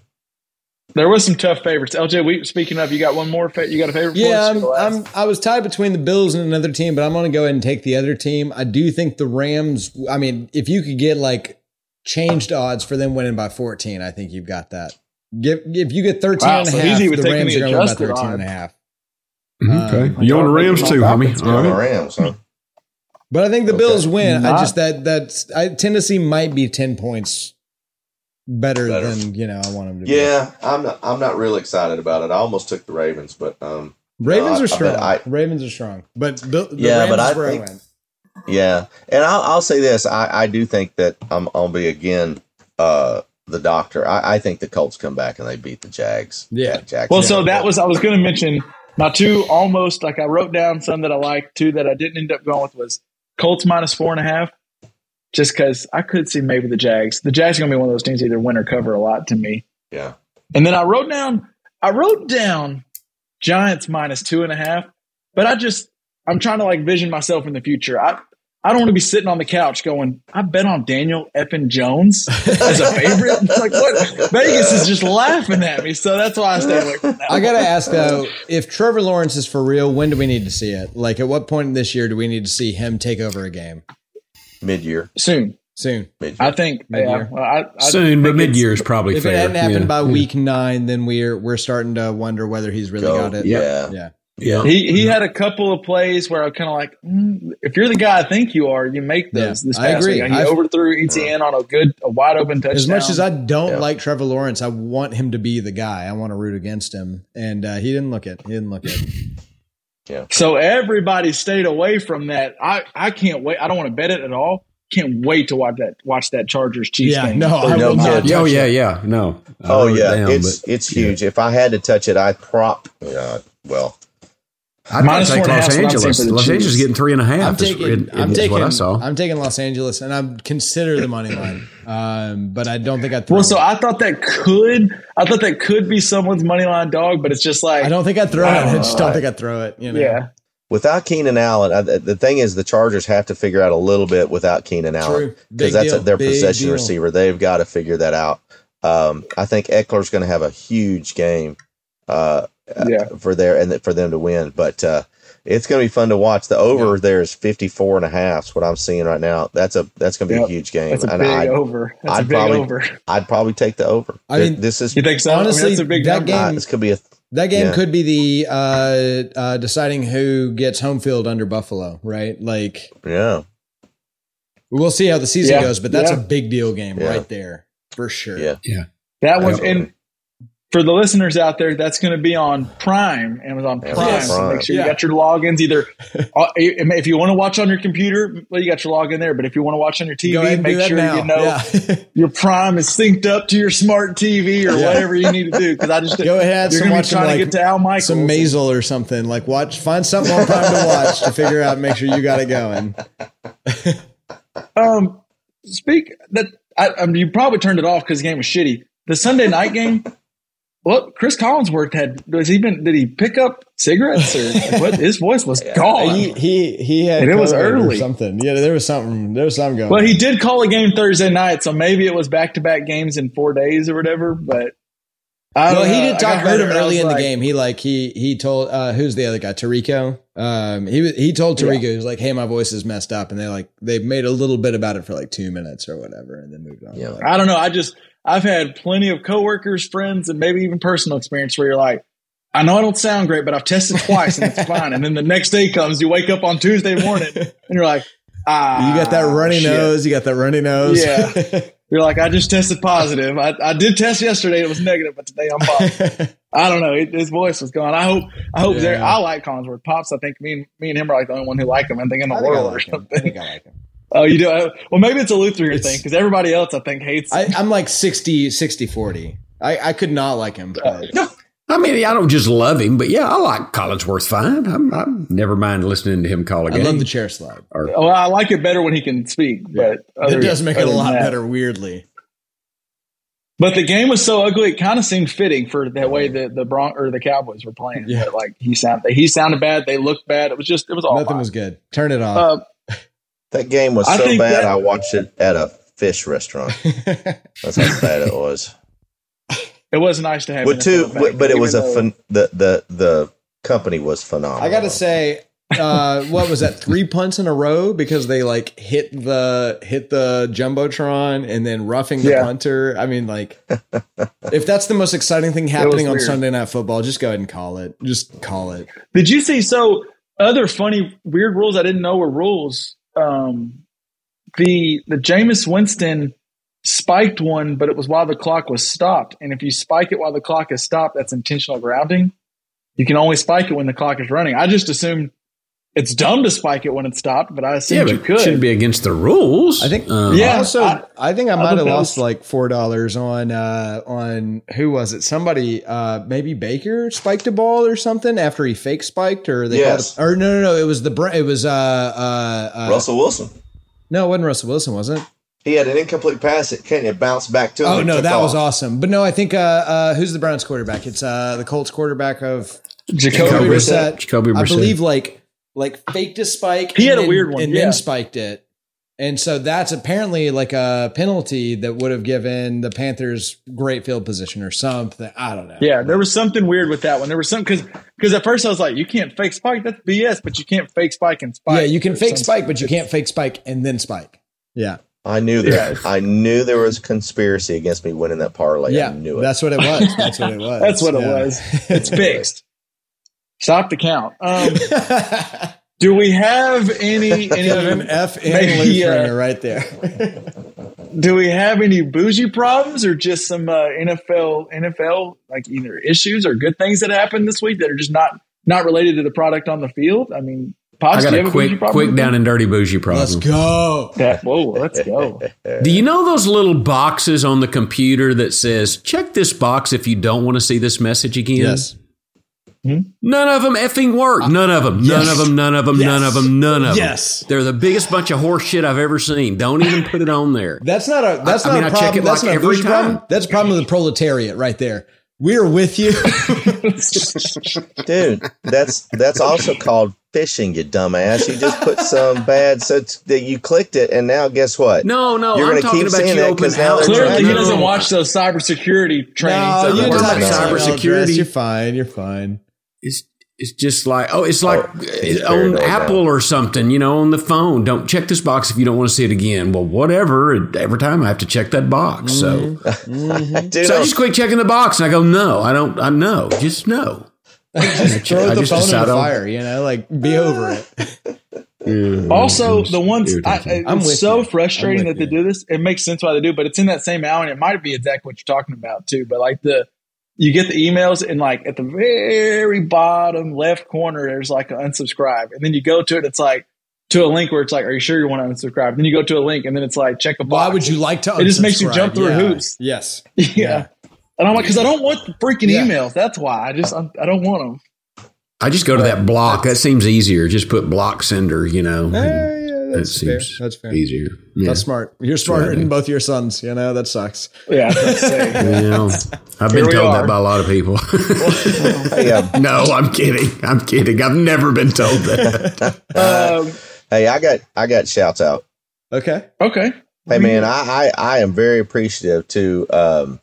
There was some tough favorites. LJ, we speaking of, you got one more. Fa- you got a favorite? Yeah. I'm, I'm, I was tied between the Bills and another team, but I'm going to go ahead and take the other team. I do think the Rams. I mean, if you could get like changed odds for them winning by 14, I think you've got that. Give, if you get 13 Wow, and a so half, he's even the Rams the are going to win by 13 odds. and a half. Mm-hmm, okay. Um, you on the Rams too, homie? Yeah, All the. Rams, huh? But I think the Okay. Bills win. I just that that's I, Tennessee might be 10 points better, Better. than you know I want them to be. Yeah, I'm not. I'm not real excited about it. I almost took the Ravens, but um, Ravens No, are strong. I bet I- Ravens are strong, but the, the Yeah, Rams but I is where think- I went. yeah. And I'll, I'll say this: I, I do think that I'm. I'll be again uh, the doctor. I, I think the Colts come back and they beat the Jags. Yeah. Jags. Well, so that was I was going to mention my two almost like I wrote down some that I liked. Two that I didn't end up going with was Colts minus four and a half, just because I could see maybe the Jags. The Jags are going to be one of those teams either win or cover a lot to me. yeah. And then I wrote down I wrote down Giants minus two and a half, but I just I'm trying to like vision myself in the future. I I don't want to be sitting on the couch going, I bet on Daniel Eppin Jones as a favorite. It's like what Vegas is just laughing at me. So that's why I stay away from that. I gotta ask though, if Trevor Lawrence is for real, when do we need to see it? Like, at what point in this year do we need to see him take over a game? Mid year. soon. Soon. Mid I think Mid-year. well, I, I Soon, but mid year is probably If fair. it hadn't happened yeah. by week nine, then we're we're starting to wonder whether he's really Go. got it. Yeah. yeah. Yeah. He he had a couple of plays where I kind of like, mm, if you're the guy I think you are, you make those. Yeah, this I agree. week. He I've- overthrew Etienne on a good, a wide open touchdown. As much as I don't Yeah. like Trevor Lawrence, I want him to be the guy. I want to root against him, and uh, he didn't look it. He didn't look it. yeah. So everybody stayed away from that. I, I can't wait. I don't want to bet it at all. Can't wait to watch that watch that Chargers Chiefs Yeah, game. no, I No will not. Yeah, oh yeah, yeah. No. I Oh wrote it yeah, down, it's but it's huge. If I had to touch it, I'd prop. Uh, well, I'd Minus take four and Los half is what I'm Angeles. saying for Los Angeles is getting three and a half. I'm is- taking. is- I'm is taking. what I saw. I'm taking Los Angeles, and I'm consider the money line, um, but I don't think I. Throw Well, so it. I thought that could, I thought that could be someone's money line dog, but it's just like, I don't think I'd throw it. I don't I just don't think I'd throw it. You know. yeah. without Keenan Allen, I, the the thing is, the Chargers have to figure out a little bit without Keenan Allen because that's a, their Big possession deal. receiver. They've got to figure that out. Um, I think Ekeler's going to have a huge game uh, Yeah. for their and for them to win, but. Uh, it's going to be fun to watch. The over there is 54 and a half. Is what I'm seeing right now. That's a that's going to be Yep. a huge game. That's a and big I'd, over. That's a I'd big probably- over. I'd probably take the over. I mean, this is You think so? I mean, Honestly, that's a big that number. game- uh, this could be a That game Yeah. could be the uh, uh, deciding who gets home field under Buffalo, right? Like yeah. we'll see how the season Yeah. goes, but that's Yeah. a big deal game Yeah. right there for sure. Yeah. yeah, That was Definitely. and for the listeners out there, that's going to be on Prime, Amazon Prime. Amazon So Prime. make sure Yeah. you got your logins. Either uh, if you want to watch on your computer, well, you got your login there. But if you want to watch on your TV, make sure now. you know Yeah. your Prime is synced up to your smart TV or Yeah. whatever you need to do. Because I just Go ahead, you're some going to watch be some, trying like, to get to Al Michaels. Some Maisel or something. Like watch find something on Prime to watch to figure out make sure you got it going. Um, speak that I, I mean, you probably turned it off because the game was shitty. The Sunday night game. Well, Chris Collinsworth had was he been did he pick up cigarettes or what? His voice was gone. He he he had And it was COVID or early. something. Yeah, there was something there was something going. Well, on. he did call a game Thursday night, so maybe it was back to back games in four days or whatever. But I don't well, he know. did I talk about heard it of I early was in the game. He like he he told uh, who's the other guy, Tirico. Um, he he told Tirico he was like, "Hey, my voice is messed up," and they like they made a little bit about it for like two minutes or whatever, and then moved on. Yeah. Like, I don't know. I just I've had plenty of coworkers, friends, and maybe even personal experience where you're like, I know I don't sound great, but I've tested twice and it's fine. And then the next day comes, you wake up on Tuesday morning and you're like, ah, you got that runny shit. nose. You got that runny nose. Yeah. You're like, I just tested positive. I, I did test yesterday; it was negative, but today I'm positive. I don't know. His voice was gone. I hope. I hope Yeah. there. I like Collinsworth. Pops. I think me and me and him are like the only one who like him. I think in the I think I world or like him. I something. think I like him. Oh, you do? Uh, Well, maybe it's a Luther It's- thing because everybody else I think hates. I, him. I'm like 60, 60, 40. I, I could not like him. But I I mean, I don't just love him, but yeah, I like Collinsworth fine. I'm, I'm never mind listening to him call a I game. love the chair slide. Well, I like it better when he can speak, but other- It does make it a lot that- better, weirdly. But the game was so ugly; it kind of seemed fitting for that way the the Bron- or the Cowboys were playing. Yeah. But, like he sounded, he sounded bad. They looked bad. It was just, it was all. Nothing fine. was good. Turn it off. Uh, That game was I so think bad. that- I watched it at a fish restaurant. That's how bad it was. it was nice to have. But two, back, but it was a even though- phen- the the the company was phenomenal. I got to say, uh, what was that? Three punts in a row because they like hit the hit the jumbotron and then roughing the Yeah. punter. I mean, like, if that's the most exciting thing happening on. Sunday Night Football, just go ahead and call it. Just call it. Did you see? So other funny, weird rules I didn't know were rules. Um, the the Jameis Winston spiked one, but it was while the clock was stopped. And if you spike it while the clock is stopped, that's intentional grounding. You can only spike it when the clock is running. I just assumed it's dumb to spike it when it's stopped, but I yeah, assumed but you it could. shouldn't be against the rules. I think. Um, Yeah. Also, I, I- think I I might have lost like four dollars on uh on who was it? Somebody, uh maybe Baker spiked a ball or something after he fake spiked, or they Yes. called it, or no, no, no, it was the Bra- it was uh uh, uh Russell Wilson. No, it wasn't Russell Wilson, was it? He had an incomplete pass that Kenny bounced back to him. Oh no, took that was awesome. But no, I think uh, uh, who's the Browns quarterback? It's uh, the Colts quarterback of Jacoby Jacoby Brissett. Brissett. Jacoby I believe like like faked a spike. He and had a then- weird one, and yeah. then spiked it. And so that's apparently like a penalty that would have given the Panthers great field position or something. I don't know. Yeah, there was something weird with that one. There was some because because at first I was like, you can't fake spike. That's BS. But you can't fake spike and spike. Yeah, you can fake spike, but you can't fake spike and then spike. Yeah. I knew that. I knew there was a conspiracy against me winning that parlay. yeah. I knew it. That's what it was. That's what it was. That's what it was. It's fixed. Stop the count. Um, do we have any Kevin any F. and Maybe, uh, right there. do we have any bougie problems or just some uh, NFL NFL like either issues or good things that happened this week that are just not not related to the product on the field? I mean, I got do you a have bougie quick, problem quick down and dirty bougie problem. Let's go. Yeah, whoa, let's go. Do you know those little boxes on the computer that says "check this box if you don't want to see this message again"? Yes. Hmm? None of them effing work. Uh, none of them. None yes. of them. None of them. None of them. None of them. Yes. They're the biggest bunch of horse shit I've ever seen. Don't even put it on there. That's not a that's I- I not mean, a I check problem. it That's like not a every bougie problem. That's a problem with the proletariat right there. We are with you. Dude, that's that's also called phishing, you dumbass. You just put some bad so that you clicked it, and now guess what? No, no. You're gonna keep about saying that because now Clearly, he doesn't watch those cybersecurity trainings. no, you we're can work talk working on on. about cybersecurity. cybersecurity. You're fine. You're fine. It's it's just like oh, it's like Oh, he's uh, on Apple now. or something. You know, on the phone. Don't check this box if you don't want to see it again. Well, whatever. Every time I have to check that box. Mm-hmm. So, mm-hmm. Dude, so I just quit checking the box, and I go, no, I don't. I know, just no. Just throw I the just phone in the fire. You know, like be over it. Also, the ones I, irritating. I- I'm it's so you. frustrating I'm that with they do this. It makes sense why they do, but it's in that same hour, and it might be exactly what you're talking about too. But like the you get the emails, and like at the very bottom left corner, there's like an unsubscribe, and then you go to it, it's like to a link where it's like, "Are you sure you want to unsubscribe?" Then you go to a link, and then it's like, "Check a box." Why would you like to? It just makes you jump through Yeah. hoops. Yes. yeah. And I'm like, because I don't want the freaking Yeah. emails. That's why I just I, I don't want them. I just go to that block. That seems easier. Just put block sender. You know, Eh, yeah, that that's fair. seems That's fair. easier. Yeah. That's smart. You're smarter than do. both your sons. You know that sucks. Yeah, that's saying. I've Here been told are. that by a lot of people. hey, uh, no, I'm kidding. I'm kidding. I've never been told that. um, hey, I got I got shouts out. Okay. okay. Hey man, I, I I am very appreciative to um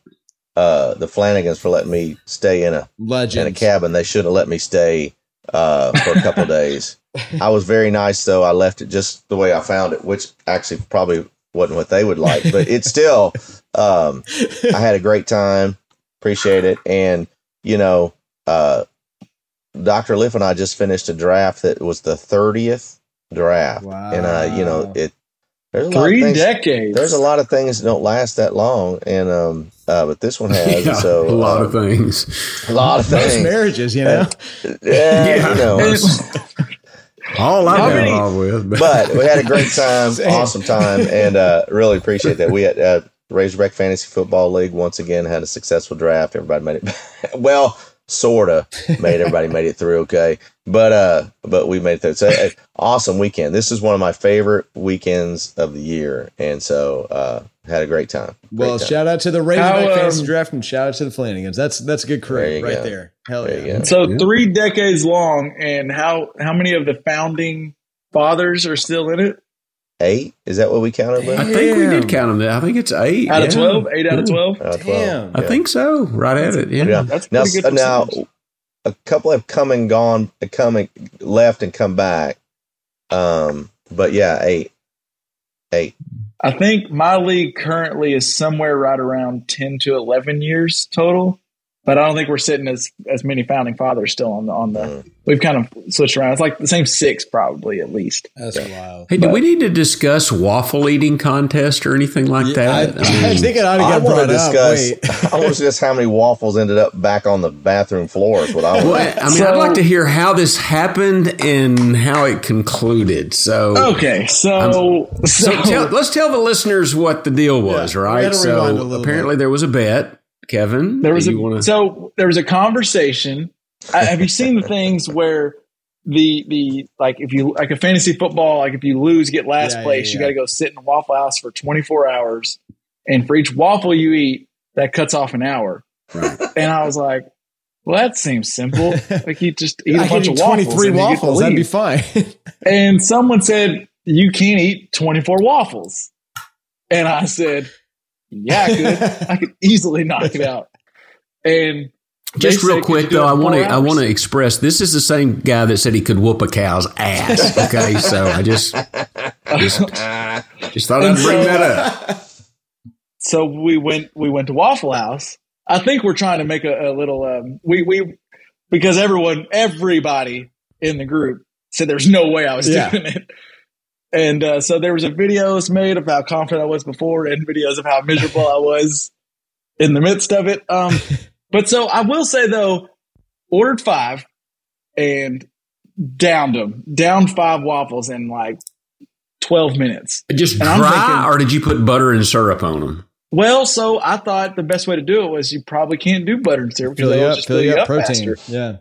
uh the Flanagans for letting me stay in a in a cabin. They should have let me stay uh for a couple days. I was very nice though. I left it just the way I found it, which actually probably wasn't what they would like, but it's still um I had a great time. Appreciate it. And you know, uh Dr. Liff and I just finished a draft that was the 30th draft. And uh you know, it there's a lot of Three things- decades. there's a lot of things that don't last that long, and um, uh, but this one has. Yeah, so a lot uh, of things. a lot of Most things. marriages, you know. Yeah, Yeah. you know. All How I've been many- involved with. But we had a great time, awesome time, and uh, really appreciate that. We had uh, Razorback Fantasy Football League once again had a successful draft. Everybody made it. well, sorta made everybody made it through okay. But uh, but we made it through. It's an awesome weekend. This is one of my favorite weekends of the year, and so uh, had a great time. Great Well, time. shout out to the Razorback How, Fantasy um, Draft and shout out to the Flanagans. That's that's a good There career you right go. there. Hell There yeah. So Yeah. three decades long, and how how many of the founding fathers are still in it? Eight is that what we counted? I think we did count them. I think it's eight Out of twelve. twelve, eight out of Yeah. twelve. Uh, 12, Damn. I think so. Right at it. Yeah. Yeah. That's Now, pretty good. now, percentage. a couple have come and gone, come and left and come back. Um, but yeah, eight, eight. I think my league currently is somewhere right around ten to eleven years total. But I don't think we're sitting as as many founding fathers still on the on the. Mm. We've kind of switched around. It's like the same six probably at least. That's wild. Hey, do we need to discuss waffle eating contest or anything like I, that? I think it ought to I get want to brought up. discuss. Wait. I want to discuss how many waffles ended up back on the bathroom floor. Is what I Well, want. I mean, So- I'd like to hear how this happened and how it concluded. So, Okay, so so, so tell, let's tell the listeners what the deal was, Yeah, right? gotta rewind a So apparently bit. there was a bet. Kevin, there was a wanna- so there was a conversation. I, have you seen the things where the the like if you like a fantasy football like if you lose get last Yeah, place yeah, you got to go sit in a waffle house for 24 hours and for each waffle you eat that cuts off an hour Right. and I was like well that seems simple like you just eat a I bunch could of eat waffles 23 and you get to waffles. That'd be fine. and someone said you can't eat 24 waffles and I said yeah I could I could easily knock it out and Just real quick "Could you do though, I want to I want to express this is the same guy that said he could whoop a cow's ass. Okay, so I just just, just thought I'd And bring so- that up. so we went we went to Waffle House. I think we're trying to make a, a little um, we we because everyone everybody in the group said there's no way I was Yeah. doing it. And uh, so there was a videos made of how confident I was before and videos of how miserable I was in the midst of it. Um, but so I will say though, ordered five and downed them, downed five waffles in like 12 minutes. Just And dry, thinking- or did you put butter and syrup on them? Well, so I thought the best way to do it was you probably can't do butter and syrup because fill you it'll up, just fill you up protein. faster. Yeah.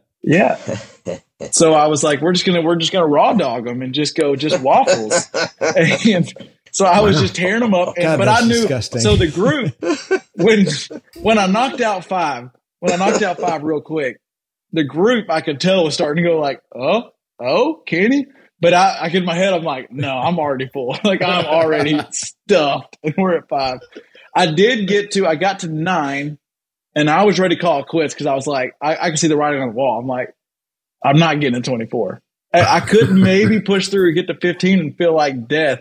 Yeah. so I was like, we're just gonna we're just gonna raw dog them and just go just waffles. and so I was just tearing them up, oh, and, God, but I knew. disgusting. So the group when when I knocked out five, when I knocked out five real quick, the group I could tell was starting to go like, oh, oh, Kenny. But I, I in my head, I'm like, no, I'm already full. like I'm already stuffed, and we're at five. I did get to, I got to nine, and I was ready to call it quits because I was like, I, I can see the writing on the wall. I'm like, I'm not getting to 24. I, I could maybe push through and get to 15 and feel like death,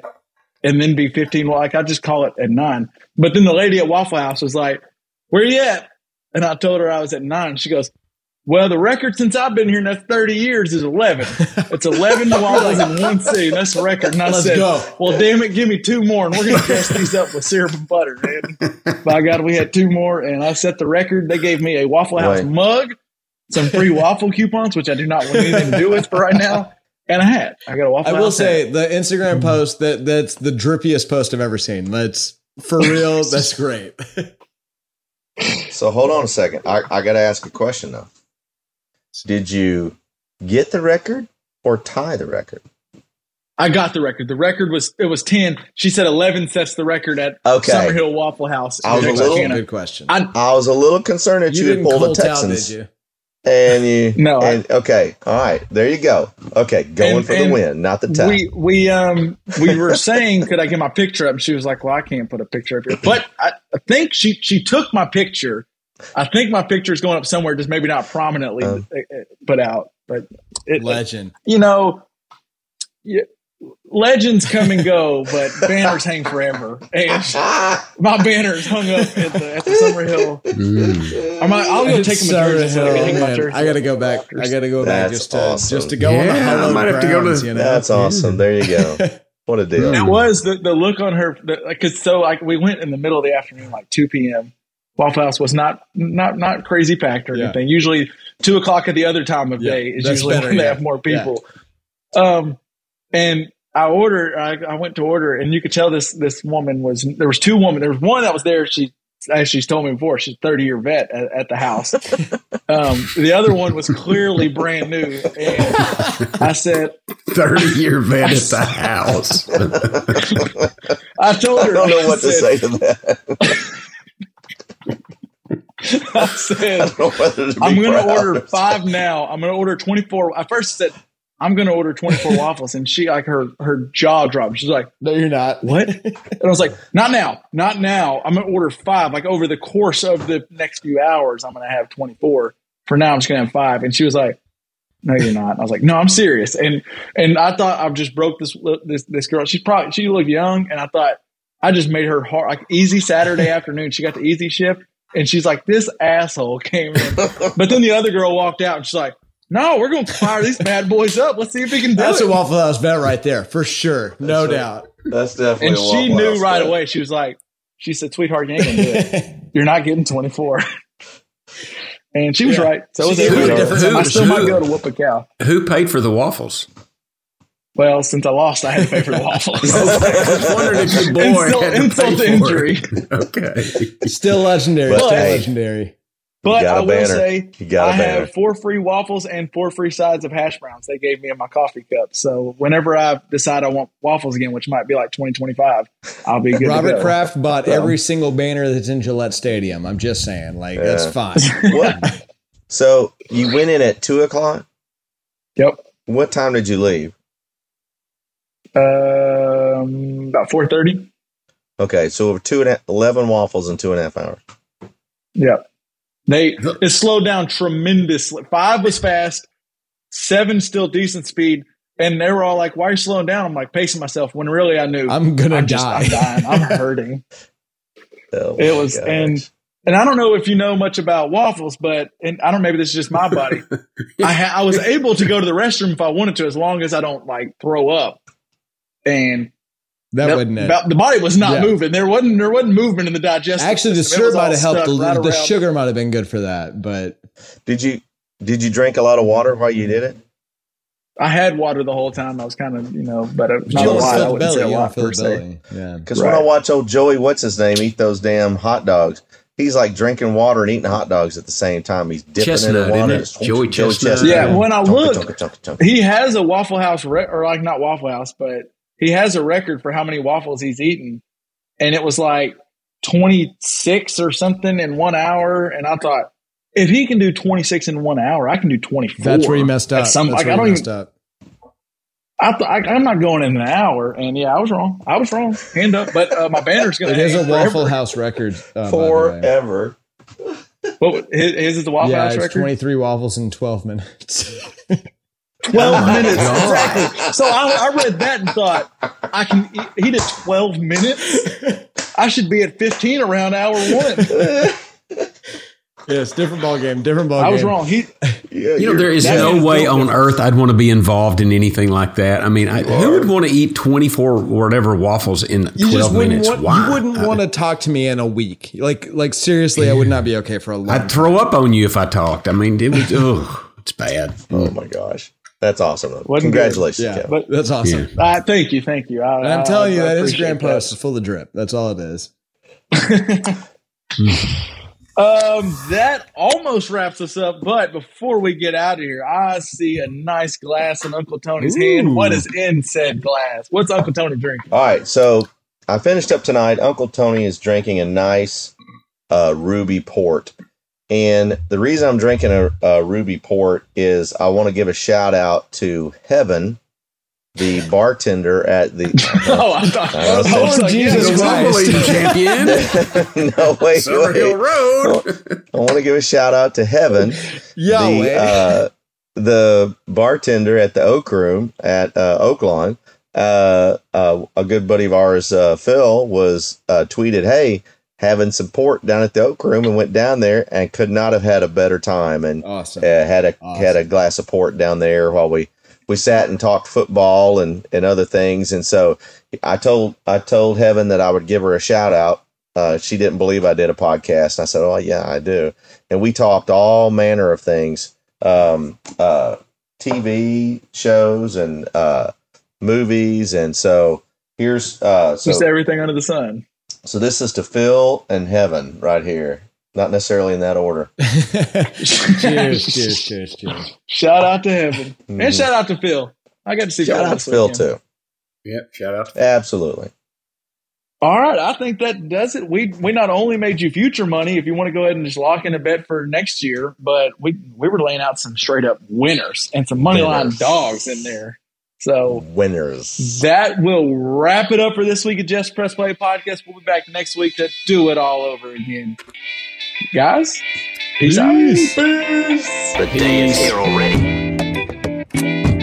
and then be 15. Well, like I just call it at nine. But then the lady at Waffle House was like, "Where you at?" And I told her I was at nine. She goes, "Well, the record since I've been here, and that's 30 years, is 11. It's 11 waffles in one sitting. That's the record." And I Let's said, go. "Well, damn it, give me two more, and we're gonna dress these up with syrup and butter." And by God, we had two more, and I set the record. They gave me a Waffle House Right. mug, some free waffle coupons, which I do not want anything to do with for right now, and a hat. I got a Waffle I House will hat. say the Instagram post that that's the drippiest post I've ever seen. That's for real. That's great. So hold on a second. I, I got to ask a question though. Did you get the record or tie the record? I got the record. The record was it was ten. She said eleven sets the record at Okay. Summerhill Waffle House. I was a little- Good question. I, I was a little concerned that you you, had didn't pulled a colt out, Texans, did you? And you No, I- And, okay, all right, there you go. Okay, going And- for the win, not the tie. we we um we were saying could I get my picture up? And she was like, "Well, I can't put a picture up here." But I, I think she she took my picture. I think my picture is going up somewhere, just maybe not prominently Um. uh, uh, put out. But it, Legend. you know, yeah, legends come and go, but banners hang forever. And my banner's hung up at the, at the Summerhill. Mm. I might, I'll go take them a jersey. so I can hang my Man. I gotta go back. I gotta go back That's just to awesome. just to go on the Yeah, I hallowed might have to go to- grounds, you know? That's awesome. There you go. What a deal. It was the, the look on her because so like we went in the middle of the afternoon, like two p.m. Waffle House was not not not crazy packed or Yeah. anything. Usually two o'clock at the other time of Yeah, day is usually better, when they yeah. have more people. Um, and I ordered. I, I went to order, and you could tell this this woman was there was two women. There was one that was there. She as she's told me before, she's 30 year vet at, at the house. Um, the other one was clearly brand new. And I said, 30 year vet at the house. I told her, I don't know I what to say to that. I said, I don't know whether to be I'm going to order five now. I'm going to order 24. I first said, I'm going to order 24 waffles. And she, like, her, her jaw dropped. She's like, No, you're not. what? And I was like, not now, not now. I'm going to order five. Like, over the course of the next few hours, I'm going to have 24. For now, I'm just going to have five. And she was like, no, you're not. And I was like, no, I'm serious. And, and I thought I've just broke this, this, this girl. She's probably, she looked young. And I thought I just made her hard, like easy Saturday afternoon. She got the easy shift. And she's like, this asshole came in. But then the other girl walked out and she's like, no, we're going to fire these bad boys up. Let's see if we can do it. That's it. a Waffle House bet right there, for sure. No That's right. doubt. That's definitely. and a she Waffle knew House right bet. away. She was like, she said, sweetheart, you ain't going to do it. You're not getting 24. and she was Yeah. right. So it was She gave a you a good different I still number. might go to whoop a cow. Who paid for the waffles? Well, since I lost, I had to pay for the waffles. I was wondering if your boy insult, had to insult pay to for injury. it. Okay. Still legendary. But Still hey, legendary. But I will banner. say, You got a I banner. have four free waffles and four free sides of hash browns they gave me in my coffee cup. So whenever I decide I want waffles again, which might be like 2025, I'll be good to Robert go. Kraft bought So- every single banner that's in Gillette Stadium. I'm just saying, like that's fine. What? So you went in at two o'clock. Yep. What time did you leave? Um, about 4.30. Okay, so two and a, eleven waffles in two and a half hours. Yep. They it slowed down tremendously. Five was fast, seven still decent speed, and they were all like, "Why are you slowing down?" I'm like pacing myself when really I knew I'm gonna I'm just die. I'm dying. I'm hurting. Oh It was gosh. and and I don't know if you know much about waffles, but and I don't. Maybe this is just my body. I ha- I was able to go to the restroom if I wanted to, as long as I don't like throw up. And that the, wasn't it. the body was not Yeah. moving. There wasn't there wasn't movement in the digestive. Actually, the system. It syrup might have helped. stuck The, right the sugar might have been good for that, but did you did you drink a lot of water while you did it? I had water the whole time. I was kind of, you know, but you not a lot. I wouldn't say belly. a You lot per se. belly. Yeah. Because when I watch old Joey, what's his name, eat those damn hot dogs, he's like drinking water and eating hot dogs at the same time. He's dipping Chestnut, in the water. isn't it? Joey Chestnut. Yeah, when I Chunka, look-. He has a Waffle House, re- or like not Waffle House, but he has a record for how many waffles he's eaten, and it was like twenty six or something in one hour. And I thought, if he can do twenty six in one hour, I can do twenty four. That's where you messed up. Some, That's like, where I you don't messed even. up. I th- I, I'm not going in an hour, and yeah, I was wrong. I was wrong. Hand up, but uh, my banner's going It to is a Waffle House record. Uh, by the way. Forever. What, his, his is the Waffle Yeah, House it's record. 23 waffles in 12 minutes. 12 minutes. Exactly. So I, I read that and thought, I can, he, he did 12 minutes. I should be at 15 around hour one. yes, different ball game. Different ball I game. was wrong. He, Yeah, You know, there is no is way dope. on earth I'd want to be involved in anything like that. I mean, I, who would want to eat 24 whatever waffles in 12 You just wouldn't minutes? want. Why? You wouldn't want to talk to me in a week. Like, like seriously, I would not be okay for a long. I'd throw up on you if I talked. I mean, it was, ugh, it's bad. Oh my gosh, that's awesome. Wasn't Congratulations, yeah, Kevin. but- that's awesome. Yeah. uh, thank you. Thank you. I, And I'm I- telling you I that appreciate Instagram post is full of drip. That's all it is. Um, that almost wraps us up. But before we get out of here, I see a nice glass in Uncle Tony's hand. What is in said glass? What's Uncle Tony drinking? All right, so I finished up tonight. Uncle Tony is drinking a nice uh, ruby port. And the reason I'm drinking a, a ruby port is I want to give a shout out to Heaven, the bartender at the. Oh, I thought. I was I was like, Jesus Christ. Champion. no, wait, Silver Hill. Road. I want to give a shout out to Heaven, Yahweh. the uh, the bartender at the Oak Room at uh, Oaklawn. Uh, uh, a good buddy of ours, uh, Phil, was uh, tweeted, "Hey, having some port down at the Oak Room," and went down there and could not have had a better time, and uh, had a Awesome. had a glass of port down there while we we sat and talked football and and other things. And so I told I told Heaven that I would give her a shout out. Uh, she didn't believe I did a podcast. I said, "Oh yeah, I do." And we talked all manner of things, um, uh, TV shows and uh, movies. And so here's uh, so Just everything under the sun. So this is to Phil and Heaven right here. Not necessarily in that order. cheers, cheers, cheers, cheers. Shout out to Heaven. Mhm. And shout out to Phil. I got to see Shout Phil out to Phil weekend. too. Yep. Shout out. Absolutely. All right, I think that does it. We we not only made you future money if you want to go ahead and just lock in a bet for next year, but we we were laying out some straight up winners and some money line Winners. dogs in there. So Winners. that will wrap it up for this week of Just Press Play podcast. We'll be back next week to do it all over again, guys. Peace, out. The day is here already.